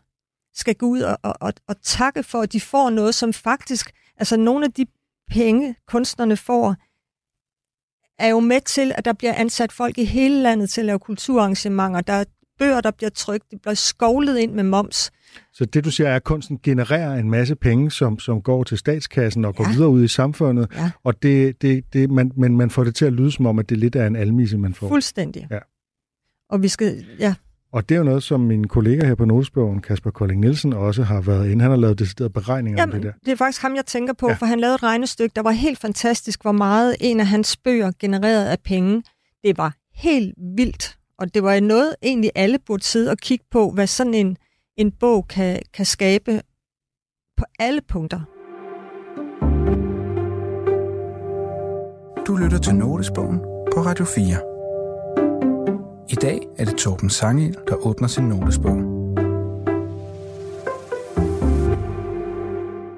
skal gå ud og, og, og, og takke for, at de får noget, som faktisk, altså nogle af de penge, kunstnerne får, er jo med til, at der bliver ansat folk i hele landet til at lave kulturarrangementer. Der er bøger, der bliver trykt, det bliver skovlet ind med moms. Så det, du siger, er, at kunsten genererer en masse penge, som, som går til statskassen og går Ja. videre ud i samfundet, Ja. og det, det, det, man, men man får det til at lyde som om, at det lidt er en almisse, man får. Fuldstændig. Ja. Og vi skal, ja, Og det er jo noget, som min kollega her på Notesbogen, Kasper Kolding Nielsen, også har været inde. Han har lavet deciderede beregninger om Jamen, det der. det er faktisk ham, jeg tænker på, ja. for han lavede et regnestykke, der var helt fantastisk, hvor meget en af hans bøger genererede af penge. Det var helt vildt, og det var noget, egentlig alle burde sidde og kigge på, hvad sådan en, en bog kan, kan skabe på alle punkter. Du lytter til Notesbogen på Radio 4. I dag er det Torben Sangel, der åbner sin notesbog.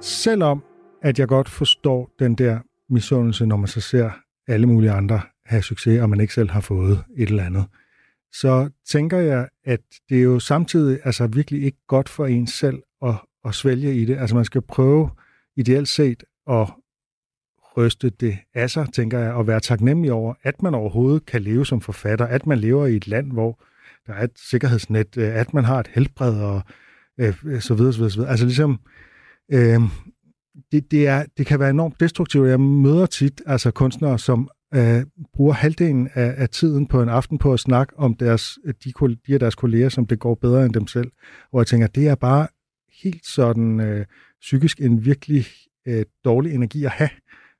Selvom at jeg godt forstår den der misundelse, når man så ser alle mulige andre have succes, og man ikke selv har fået et eller andet, så tænker jeg, at det er jo samtidig altså virkelig ikke godt for en selv at, at svælge i det. Altså man skal prøve ideelt set at ryste det af sig, tænker jeg, og være taknemmelig over, at man overhovedet kan leve som forfatter, at man lever i et land, hvor der er et sikkerhedsnet, øh, at man har et helbred og øh, så videre, så videre, så videre. Altså ligesom, øh, det, det, er, det kan være enormt destruktivt. Jeg møder tit altså kunstnere, som øh, bruger halvdelen af, af tiden på en aften på at snakke om deres, de, de og deres kolleger, som det går bedre end dem selv. Hvor jeg tænker, det er bare helt sådan øh, psykisk en virkelig øh, dårlig energi at have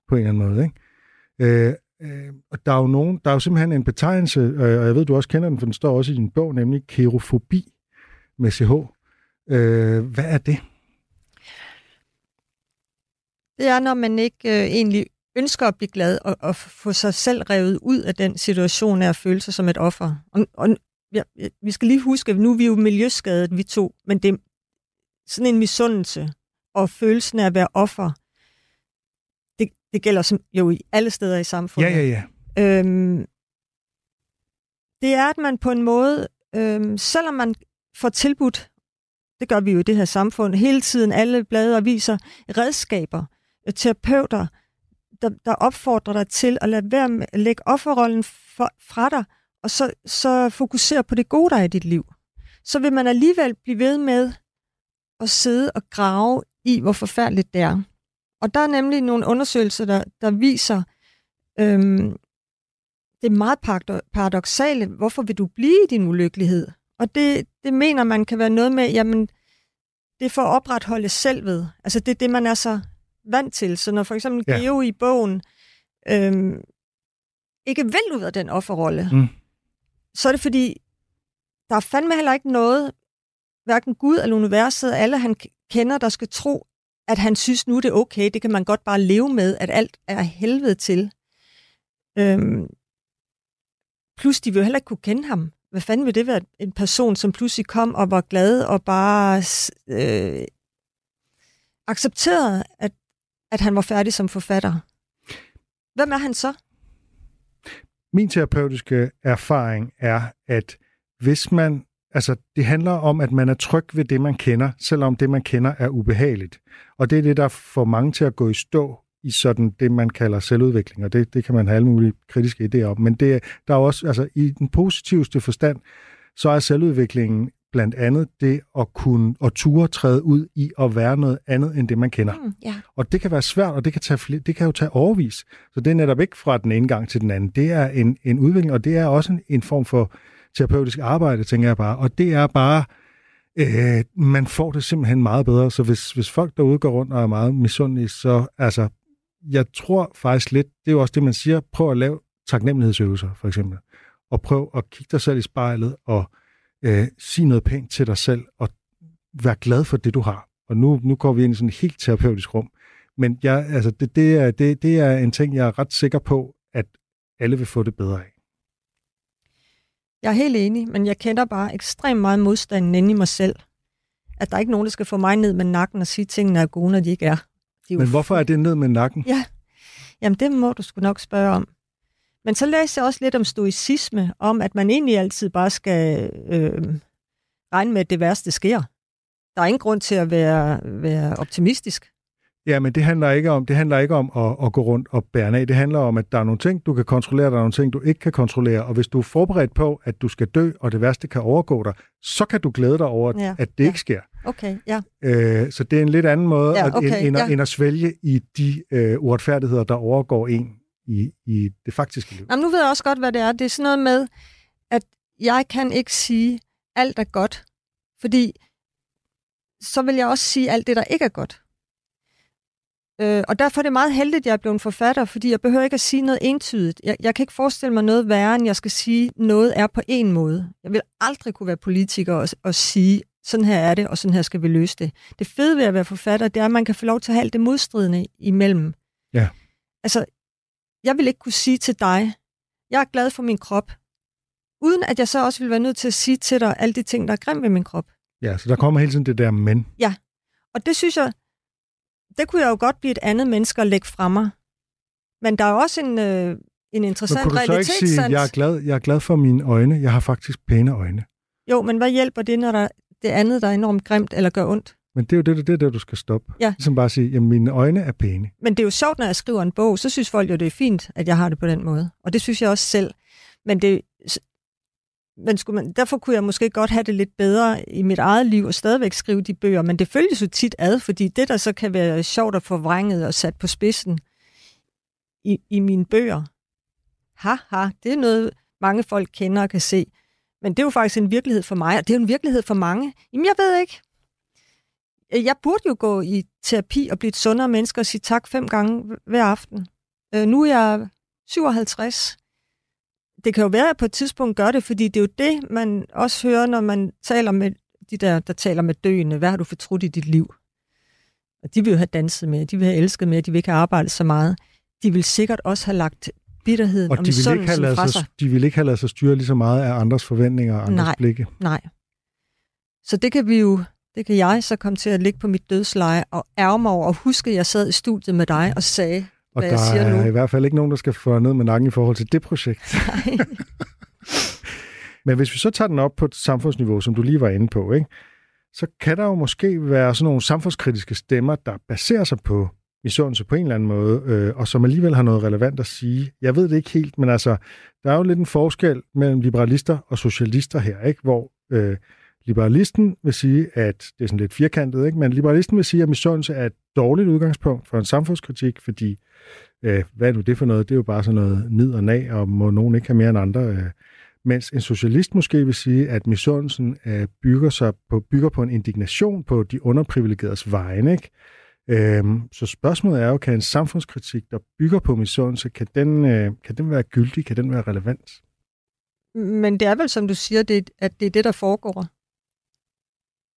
på en eller anden måde. Ikke? Øh, øh, og der er jo nogen, der er jo simpelthen en betegnelse, øh, og jeg ved, du også kender den, for den står også i din bog, nemlig kerofobi med CH. Øh, hvad er det? Det er, når man ikke øh, egentlig ønsker at blive glad og, og få sig selv revet ud af den situation af at føle sig som et offer. Og, og ja, vi skal lige huske, at nu er vi jo miljøskadet, vi to, men det er sådan en misundelse og følelsen af at være offer, det, det gælder som, jo i alle steder i samfundet. Ja, ja, ja. Øhm, det er, at man på en måde, øhm, selvom man får tilbudt, det gør vi jo i det her samfund, hele tiden alle blade og viser redskaber, terapeuter, der, der opfordrer dig til at lade være med at lægge offerrollen for, fra dig, og så, så fokusere på det gode, der er i dit liv. Så vil man alligevel blive ved med at sidde og grave i, hvor forfærdeligt det er. Og der er nemlig nogle undersøgelser, der, der viser, øhm, det er meget paradoxale. Hvorfor vil du blive i din ulykkelighed? Og det, det mener man kan være noget med, jamen, det er for at opretholde selvet. Altså det er det, man er så vant til. Så når for eksempel Ja. Geo i bogen øhm, ikke vil ud af den offerrolle, Mm. så er det fordi, der er fandme heller ikke noget hverken Gud eller universet, alle han kender, der skal tro, at han synes, nu er det okay, det kan man godt bare leve med, at alt er helvede til. Øhm, plus, de vil jo heller ikke kunne kende ham. Hvad fanden vil det være en person, som pludselig kom og var glad og bare øh, accepterede, at, at han var færdig som forfatter? Hvem er han så? Min terapeutiske erfaring er, at hvis man, altså det handler om, at man er tryg ved det, man kender, selvom det, man kender, er ubehageligt. Og det er det, der får mange til at gå i stå i sådan det, man kalder selvudvikling, og det, det kan man have alle mulige kritiske idéer om. Men det, der er også, altså i den positivste forstand, så er selvudviklingen blandt andet det at kunne og ture træde ud i at være noget andet end det, man kender. Mm, ja. Og det kan være svært, og det kan, tage flere, det kan jo tage overvis. Så det er netop ikke fra den ene gang til den anden. Det er en, en udvikling, og det er også en, en form for terapeutisk arbejde, tænker jeg bare. Og det er bare, øh, man får det simpelthen meget bedre. Så hvis, hvis folk derude går rundt og er meget misundelige, så altså, jeg tror faktisk lidt, det er jo også det, man siger, prøv at lave taknemmelighedsøvelser, for eksempel. Og prøv at kigge dig selv i spejlet og øh, sige noget pænt til dig selv, og være glad for det, du har. Og nu, nu går vi ind i sådan et helt terapeutisk rum. Men jeg, altså, det, det, er, det, det er en ting, jeg er ret sikker på, at alle vil få det bedre af. Jeg er helt enig, men jeg kender bare ekstremt meget modstand inde i mig selv. At der er ikke nogen, der skal få mig ned med nakken og sige, at tingene er gode, når de ikke er. De er men hvorfor er det ned med nakken? Ja, jamen det må du sgu nok spørge om. Men så læser jeg også lidt om stoicisme, om at man egentlig altid bare skal øh, regne med, at det værste sker. Der er ingen grund til at være, være optimistisk. Ja, men det handler ikke om, det handler ikke om at, at gå rundt og bære af. Det handler om, at der er nogle ting, du kan kontrollere, der er nogle ting, du ikke kan kontrollere. Og hvis du er forberedt på, at du skal dø, og det værste kan overgå dig, så kan du glæde dig over, ja, at det ja. ikke sker. Okay, ja. Øh, så det er en lidt anden måde, ja, okay, at, end, ja. end at svælge i de øh, uretfærdigheder, der overgår en i, i det faktiske liv. Jamen, nu ved jeg også godt, hvad det er. Det er sådan noget med, at jeg kan ikke sige, alt er godt, fordi så vil jeg også sige alt det, der ikke er godt. Øh, og derfor er det meget heldigt, at jeg er blevet forfatter, fordi jeg behøver ikke at sige noget entydigt. Jeg, jeg kan ikke forestille mig noget værre, end jeg skal sige, noget er på en måde. Jeg vil aldrig kunne være politiker og, og sige, sådan her er det, og sådan her skal vi løse det. Det fede ved at være forfatter, det er, at man kan få lov til at have alt det modstridende imellem. Ja. Altså, jeg vil ikke kunne sige til dig, jeg er glad for min krop, uden at jeg så også vil være nødt til at sige til dig alle de ting, der er grimme ved min krop. Ja, så der kommer hele tiden det der men. Ja, og det synes jeg, det kunne jeg jo godt blive et andet menneske at lægge fra mig. Men der er også en, øh, en interessant men kunne du så ikke sige, jeg er, glad, jeg er glad for mine øjne, jeg har faktisk pæne øjne? Jo, men hvad hjælper det, når der det andet, der er enormt grimt eller gør ondt? Men det er jo det, det, det du skal stoppe. Ja. Ligesom bare sige, at mine øjne er pæne. Men det er jo sjovt, når jeg skriver en bog, så synes folk jo, det er fint, at jeg har det på den måde. Og det synes jeg også selv. Men det, men skulle man, derfor kunne jeg måske godt have det lidt bedre i mit eget liv og stadigvæk skrive de bøger, men det følges jo tit ad, fordi det, der så kan være sjovt og forvrænget og sat på spidsen i, i mine bøger, haha, det er noget, mange folk kender og kan se. Men det er jo faktisk en virkelighed for mig, og det er jo en virkelighed for mange. Jamen, jeg ved ikke. Jeg burde jo gå i terapi og blive et sundere menneske og sige tak fem gange hver aften. Øh, nu er jeg 57 det kan jo være, at på et tidspunkt gør det, fordi det er jo det, man også hører, når man taler med de der, der taler med døende. Hvad har du fortrudt i dit liv? Og de vil jo have danset med, de vil have elsket med, de vil ikke have arbejdet så meget. De vil sikkert også have lagt bitterheden og, og de vil ikke have lavet sig, sig. De vil ikke have lavet sig styre lige så meget af andres forventninger og andres nej, blikke. Nej, Så det kan vi jo, det kan jeg så komme til at ligge på mit dødsleje og ærge mig over og huske, at jeg sad i studiet med dig og sagde, og hvad der jeg siger er nu. i hvert fald ikke nogen, der skal få ned med nakken i forhold til det projekt. Nej. Men hvis vi så tager den op på et samfundsniveau, som du lige var inde på, ikke? så kan der jo måske være sådan nogle samfundskritiske stemmer, der baserer sig på misundelse på en eller anden måde, øh, og som alligevel har noget relevant at sige. Jeg ved det ikke helt, men altså, der er jo lidt en forskel mellem liberalister og socialister her, ikke? hvor øh, liberalisten vil sige, at det er sådan lidt firkantet, ikke? men liberalisten vil sige, at misundelse er et dårligt udgangspunkt for en samfundskritik, fordi øh, hvad er nu det for noget? Det er jo bare sådan noget ned og nag, og må nogen ikke have mere end andre. Øh, mens en socialist måske vil sige, at misundelsen øh, bygger, sig på, bygger på en indignation på de underprivilegeredes vegne. Ikke? Øhm, så spørgsmålet er jo, kan en samfundskritik, der bygger på misundelse, kan den, øh, kan den være gyldig, kan den være relevant? Men det er vel, som du siger, det, at det er det, der foregår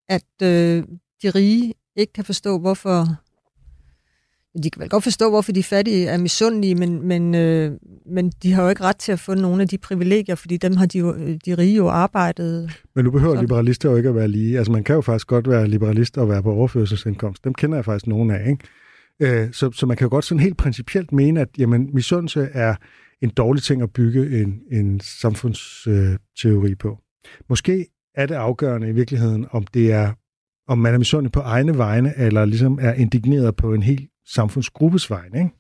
at øh, de rige ikke kan forstå, hvorfor... De kan vel godt forstå, hvorfor de fattige er misundelige, men, men, øh, men de har jo ikke ret til at få nogle af de privilegier, fordi dem har de, jo, de rige jo arbejdet. Men nu behøver sådan. liberalister jo ikke at være lige. Altså man kan jo faktisk godt være liberalist og være på overførselsindkomst. Dem kender jeg faktisk nogen af, ikke? Øh, så, så man kan jo godt sådan helt principielt mene, at jamen, misundelse er en dårlig ting at bygge en, en samfundsteori på. Måske er det afgørende i virkeligheden, om det er om man er misundelig på egne vegne, eller ligesom er indigneret på en helt samfundsgruppes vegne. Ikke?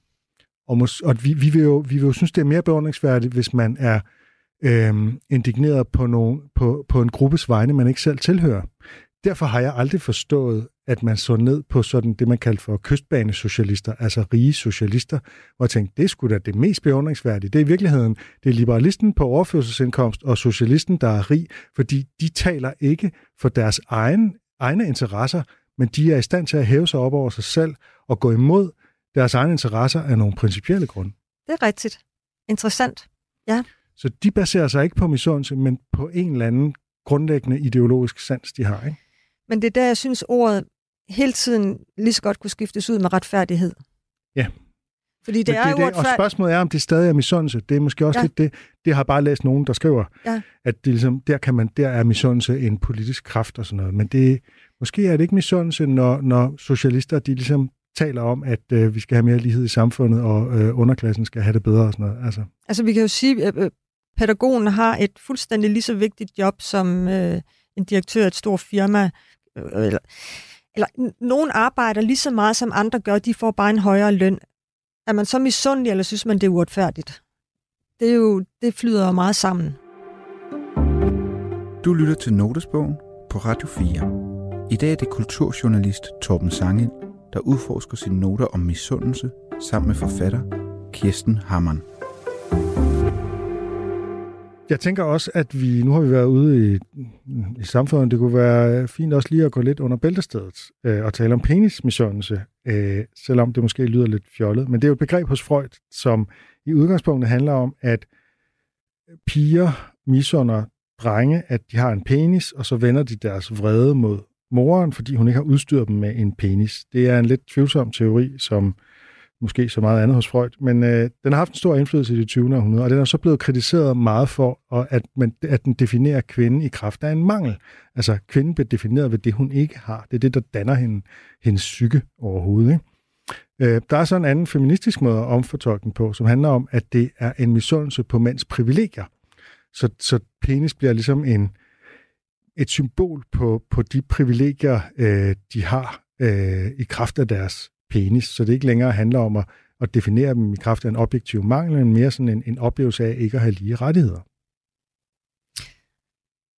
Og, mås- og vi, vi, vil jo, vi vil jo synes, det er mere beundringsværdigt, hvis man er øhm, indigneret på, nogen, på, på en gruppes vegne, man ikke selv tilhører. Derfor har jeg aldrig forstået, at man så ned på sådan det, man kalder for kystbanesocialister, altså rige socialister, hvor jeg tænkte, det skulle da det mest beundringsværdige. Det er i virkeligheden, det er liberalisten på overførselsindkomst og socialisten, der er rig, fordi de taler ikke for deres egen, egne interesser, men de er i stand til at hæve sig op over sig selv og gå imod deres egne interesser af nogle principielle grunde. Det er rigtigt. Interessant. Ja. Så de baserer sig ikke på misundelse, men på en eller anden grundlæggende ideologisk sans, de har. Ikke? Men det er der, jeg synes, ordet hele tiden lige så godt kunne skiftes ud med retfærdighed. Ja. Fordi det, Men er det, Og spørgsmålet er, om det stadig er misundelse. Det er måske også ja. lidt det, det har bare læst nogen, der skriver, ja. at det ligesom, der, kan man, der er misundelse en politisk kraft og sådan noget. Men det, måske er det ikke misundelse, når, når socialister de ligesom taler om, at øh, vi skal have mere lighed i samfundet, og øh, underklassen skal have det bedre og sådan noget. Altså, altså vi kan jo sige, at øh, pædagogen har et fuldstændig lige så vigtigt job som øh, en direktør i et stort firma, øh, Øh, eller, eller nogen arbejder lige så meget, som andre gør, de får bare en højere løn. Er man så misundelig, eller synes man, det er uretfærdigt? Det, er jo, det flyder meget sammen. Du lytter til Notesbogen på Radio 4. I dag er det kulturjournalist Torben Sange, der udforsker sine noter om misundelse sammen med forfatter Kirsten Hammann. Jeg tænker også, at vi, nu har vi været ude i, i samfundet, det kunne være fint også lige at gå lidt under bæltestedet øh, og tale om penismisundelse, øh, selvom det måske lyder lidt fjollet. Men det er jo et begreb hos Freud, som i udgangspunktet handler om, at piger misunder drenge, at de har en penis, og så vender de deres vrede mod moren, fordi hun ikke har udstyret dem med en penis. Det er en lidt tvivlsom teori, som måske så meget andet hos Freud, men øh, den har haft en stor indflydelse i det 20. århundrede, og den er så blevet kritiseret meget for, at, man, at den definerer kvinden i kraft af en mangel. Altså, kvinden bliver defineret ved det, hun ikke har. Det er det, der danner hende, hendes psyke overhovedet. Ikke? Øh, der er så en anden feministisk måde at omfortolke den på, som handler om, at det er en misundelse på mænds privilegier. Så, så penis bliver ligesom en, et symbol på, på de privilegier, øh, de har øh, i kraft af deres penis, så det ikke længere handler om at, at definere dem i kraft af en objektiv mangel, men mere sådan en, en oplevelse af ikke at have lige rettigheder.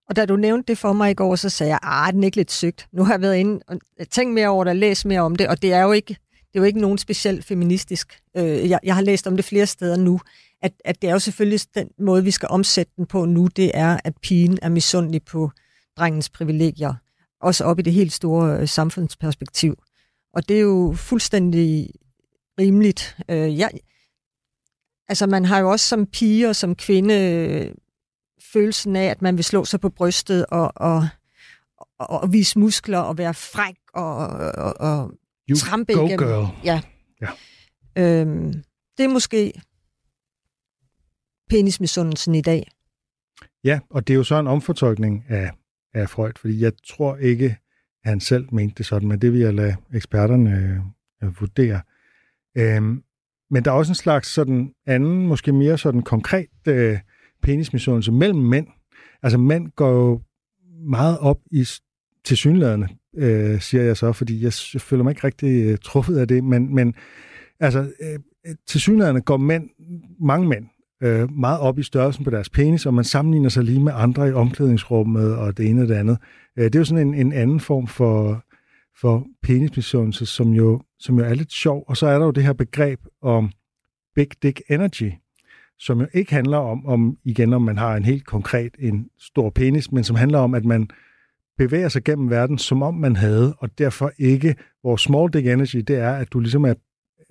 Og da du nævnte det for mig i går, så sagde jeg, at den er ikke lidt sygt. Nu har jeg været inde og tænkt mere over det og læst mere om det, og det er jo ikke, det er jo ikke nogen specielt feministisk. Øh, jeg, jeg har læst om det flere steder nu, at, at det er jo selvfølgelig den måde, vi skal omsætte den på nu, det er, at pigen er misundelig på drengens privilegier, også op i det helt store øh, samfundsperspektiv. Og det er jo fuldstændig rimeligt. Øh, ja, altså man har jo også som pige og som kvinde øh, følelsen af, at man vil slå sig på brystet og, og, og, og vise muskler og være fræk og, og, og you trampe go igennem. Girl. Ja. ja. Øhm, det er måske penismisundelsen i dag. Ja, og det er jo så en omfortolkning af, af Freud, fordi jeg tror ikke, han selv mente det sådan, men det vil jeg lade eksperterne øh, vurdere. Øhm, men der er også en slags sådan anden, måske mere sådan konkret øh, penismisundelse mellem mænd. Altså mænd går jo meget op i tilsyneladende, øh, siger jeg så, fordi jeg, jeg føler mig ikke rigtig øh, truffet af det, men, men altså øh, øh tilsyneladende går mænd, mange mænd, øh, meget op i størrelsen på deres penis, og man sammenligner sig lige med andre i omklædningsrummet og det ene og det andet. Øh, det er jo sådan en, en anden form for, for penismisundelse, som jo, som jo er lidt sjov. Og så er der jo det her begreb om big dick energy, som jo ikke handler om, om igen, om man har en helt konkret, en stor penis, men som handler om, at man bevæger sig gennem verden, som om man havde, og derfor ikke, hvor small dick energy, det er, at du ligesom er,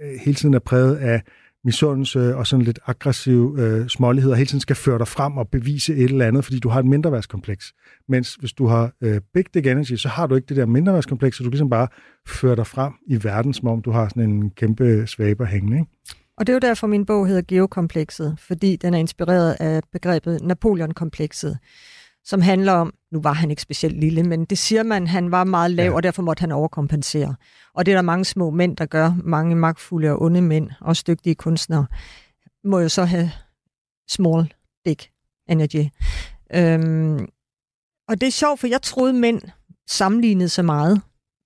øh, hele tiden er præget af misundelse og sådan lidt aggressiv øh, smålighed, og hele tiden skal føre dig frem og bevise et eller andet, fordi du har et mindreværdskompleks. Mens hvis du har øh, big dick energy, så har du ikke det der mindreværdskompleks, så du ligesom bare føre dig frem i verden, som om du har sådan en kæmpe svaber hængende. Ikke? Og det er jo derfor, min bog hedder Geokomplekset, fordi den er inspireret af begrebet Napoleon-komplekset, som handler om, nu var han ikke specielt lille, men det siger man, han var meget lav, ja. og derfor måtte han overkompensere. Og det er der mange små mænd, der gør, mange magtfulde og onde mænd, også dygtige kunstnere, må jo så have small dick energy. Øhm, og det er sjovt, for jeg troede, mænd sammenlignede så meget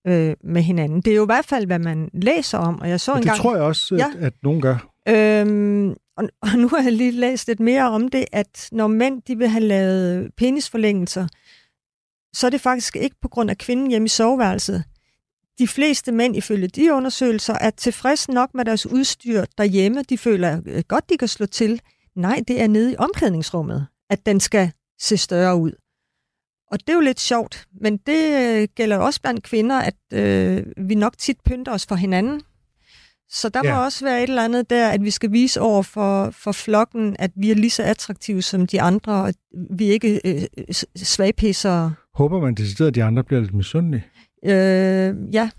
øh, med hinanden. Det er jo i hvert fald, hvad man læser om. Og jeg så det engang, tror jeg også, ja. at, at nogen gør. Øhm, og, og nu har jeg lige læst lidt mere om det, at når mænd de vil have lavet penisforlængelser, så er det faktisk ikke på grund af kvinden hjemme i soveværelset. De fleste mænd, ifølge de undersøgelser, er tilfredse nok med deres udstyr derhjemme. De føler øh, godt, de kan slå til. Nej, det er nede i omklædningsrummet, at den skal se større ud. Og det er jo lidt sjovt, men det øh, gælder også blandt kvinder, at øh, vi nok tit pynter os for hinanden. Så der ja. må også være et eller andet der, at vi skal vise over for, for flokken, at vi er lige så attraktive som de andre, og vi er ikke øh, svagpisser. Håber man decideret, at de andre bliver lidt misundelige? Øh, ja,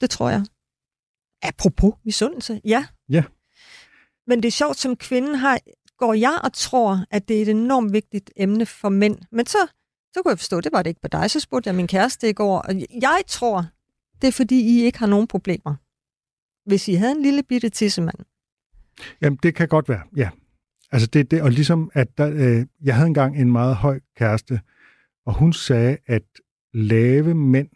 det tror jeg. Apropos misundelse, ja. Ja. Men det er sjovt, som kvinden har, går jeg og tror, at det er et enormt vigtigt emne for mænd. Men så, så kunne jeg forstå, det var det ikke på dig. Så spurgte jeg min kæreste i går, og jeg tror, det er fordi, I ikke har nogen problemer hvis I havde en lille bitte tissemand? Jamen, det kan godt være, ja. Altså det, det og ligesom, at der, øh, jeg havde engang en meget høj kæreste, og hun sagde, at lave mænd,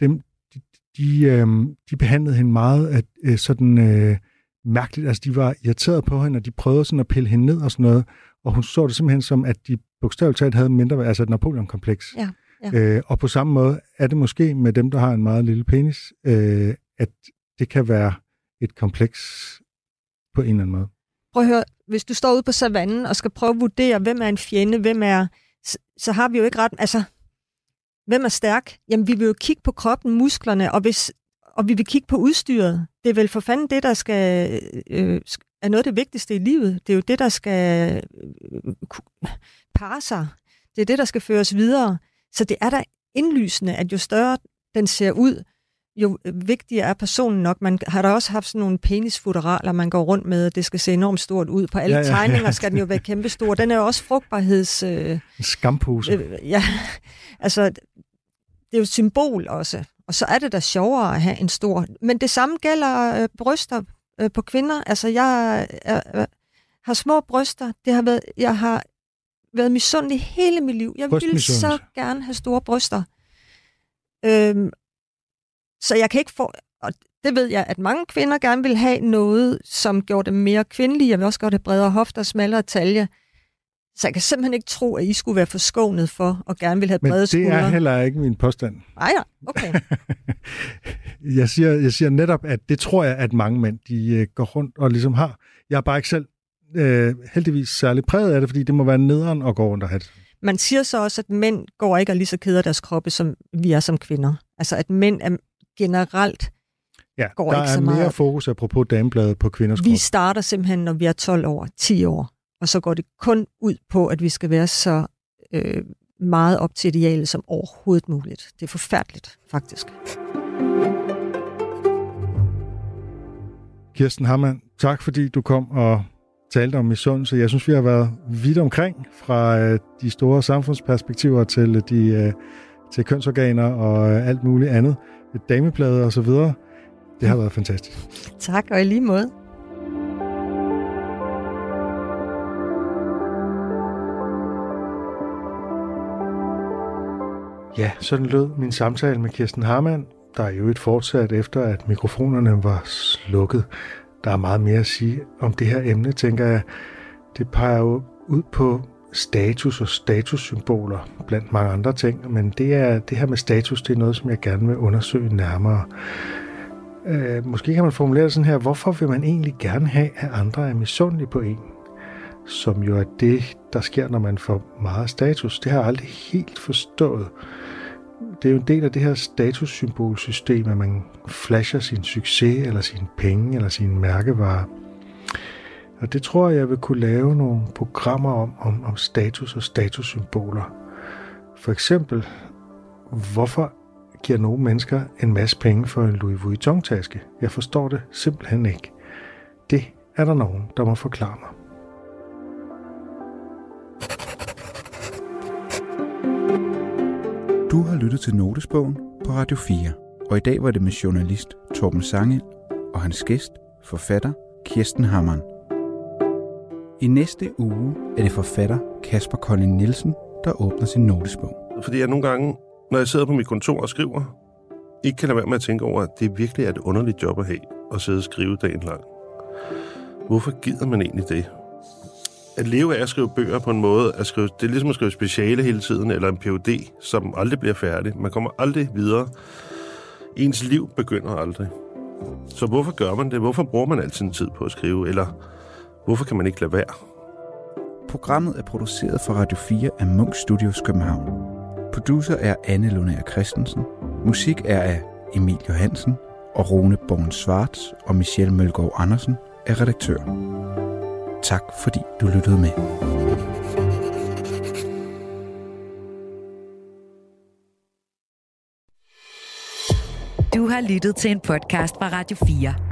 dem, de, de, øh, de behandlede hende meget at, øh, sådan øh, mærkeligt. Altså, de var irriteret på hende, og de prøvede sådan at pille hende ned og sådan noget. Og hun så det simpelthen som, at de bogstaveligt talt havde mindre, altså et Napoleon-kompleks. Ja, ja. Øh, og på samme måde er det måske med dem, der har en meget lille penis, øh, at det kan være et kompleks på en eller anden måde. Prøv at høre, hvis du står ude på savannen og skal prøve at vurdere, hvem er en fjende, hvem er, så, så har vi jo ikke ret, altså, hvem er stærk? Jamen, vi vil jo kigge på kroppen, musklerne, og, hvis, og vi vil kigge på udstyret. Det er vel for fanden det, der skal, øh, er noget af det vigtigste i livet. Det er jo det, der skal øh, pare sig. Det er det, der skal føres videre. Så det er da indlysende, at jo større den ser ud, jo vigtigere er personen nok. Man har da også haft sådan nogle penisfutteraler, man går rundt med, det skal se enormt stort ud. På alle ja, ja, tegninger skal den jo være kæmpestor. Den er jo også frugtbarheds... Øh, Skampose. Øh, ja, altså, det er jo et symbol også. Og så er det da sjovere at have en stor... Men det samme gælder øh, bryster øh, på kvinder. Altså, jeg øh, øh, har små bryster. Det har været, jeg har været misundelig hele mit liv. Jeg vil så gerne have store bryster. Øhm, så jeg kan ikke få... Og det ved jeg, at mange kvinder gerne vil have noget, som gjorde dem mere kvindelige. Jeg vil også godt have bredere hofter, smallere talje. Så jeg kan simpelthen ikke tro, at I skulle være forskånet for og gerne vil have brede skuldre. Men det er heller ikke min påstand. Nej, ja. okay. jeg, siger, jeg siger netop, at det tror jeg, at mange mænd de øh, går rundt og ligesom har. Jeg er bare ikke selv øh, heldigvis særlig præget af det, fordi det må være nederen at gå rundt og have det. Man siger så også, at mænd går ikke og lige så keder deres kroppe, som vi er som kvinder. Altså, at mænd er generelt ja, går der ikke så er meget. mere fokus apropos damebladet på kvinders Vi krop. starter simpelthen, når vi er 12 år, 10 år, og så går det kun ud på, at vi skal være så øh, meget op til idealet som overhovedet muligt. Det er forfærdeligt, faktisk. Kirsten Hammann, tak fordi du kom og talte om misundelse. Jeg synes, vi har været vidt omkring fra øh, de store samfundsperspektiver til de øh, til kønsorganer og øh, alt muligt andet dameplade og så videre. Det har været fantastisk. Tak, og i lige måde. Ja, sådan lød min samtale med Kirsten Harman, der er jo et fortsat efter, at mikrofonerne var slukket. Der er meget mere at sige om det her emne, tænker jeg. Det peger jo ud på status og statussymboler blandt mange andre ting, men det, er, det her med status, det er noget, som jeg gerne vil undersøge nærmere. Øh, måske kan man formulere det sådan her, hvorfor vil man egentlig gerne have, at andre er misundelige på en? Som jo er det, der sker, når man får meget status. Det har jeg aldrig helt forstået. det er jo en del af det her statussymbolsystem, at man flasher sin succes, eller sin penge, eller sin mærkevarer. Og det tror jeg, jeg vil kunne lave nogle programmer om, om, om status og statussymboler. For eksempel, hvorfor giver nogle mennesker en masse penge for en Louis Vuitton-taske? Jeg forstår det simpelthen ikke. Det er der nogen, der må forklare mig. Du har lyttet til Notesbogen på Radio 4, og i dag var det med journalist Torben Sange og hans gæst, forfatter Kirsten Hammeren. I næste uge er det forfatter Kasper Colin Nielsen, der åbner sin notesbog. Fordi jeg nogle gange, når jeg sidder på mit kontor og skriver, ikke kan lade være med at tænke over, at det virkelig er et underligt job at have, at sidde og skrive dagen lang. Hvorfor gider man egentlig det? At leve af at skrive bøger på en måde, at skrive, det er ligesom at skrive speciale hele tiden, eller en PhD, som aldrig bliver færdig. Man kommer aldrig videre. Ens liv begynder aldrig. Så hvorfor gør man det? Hvorfor bruger man altid en tid på at skrive? Eller hvorfor kan man ikke lade være? Programmet er produceret for Radio 4 af Munk Studios København. Producer er Anne Lunær Christensen. Musik er af Emil Johansen, og Rune Born Svarts og Michelle Mølgaard Andersen er redaktør. Tak fordi du lyttede med. Du har lyttet til en podcast fra Radio 4.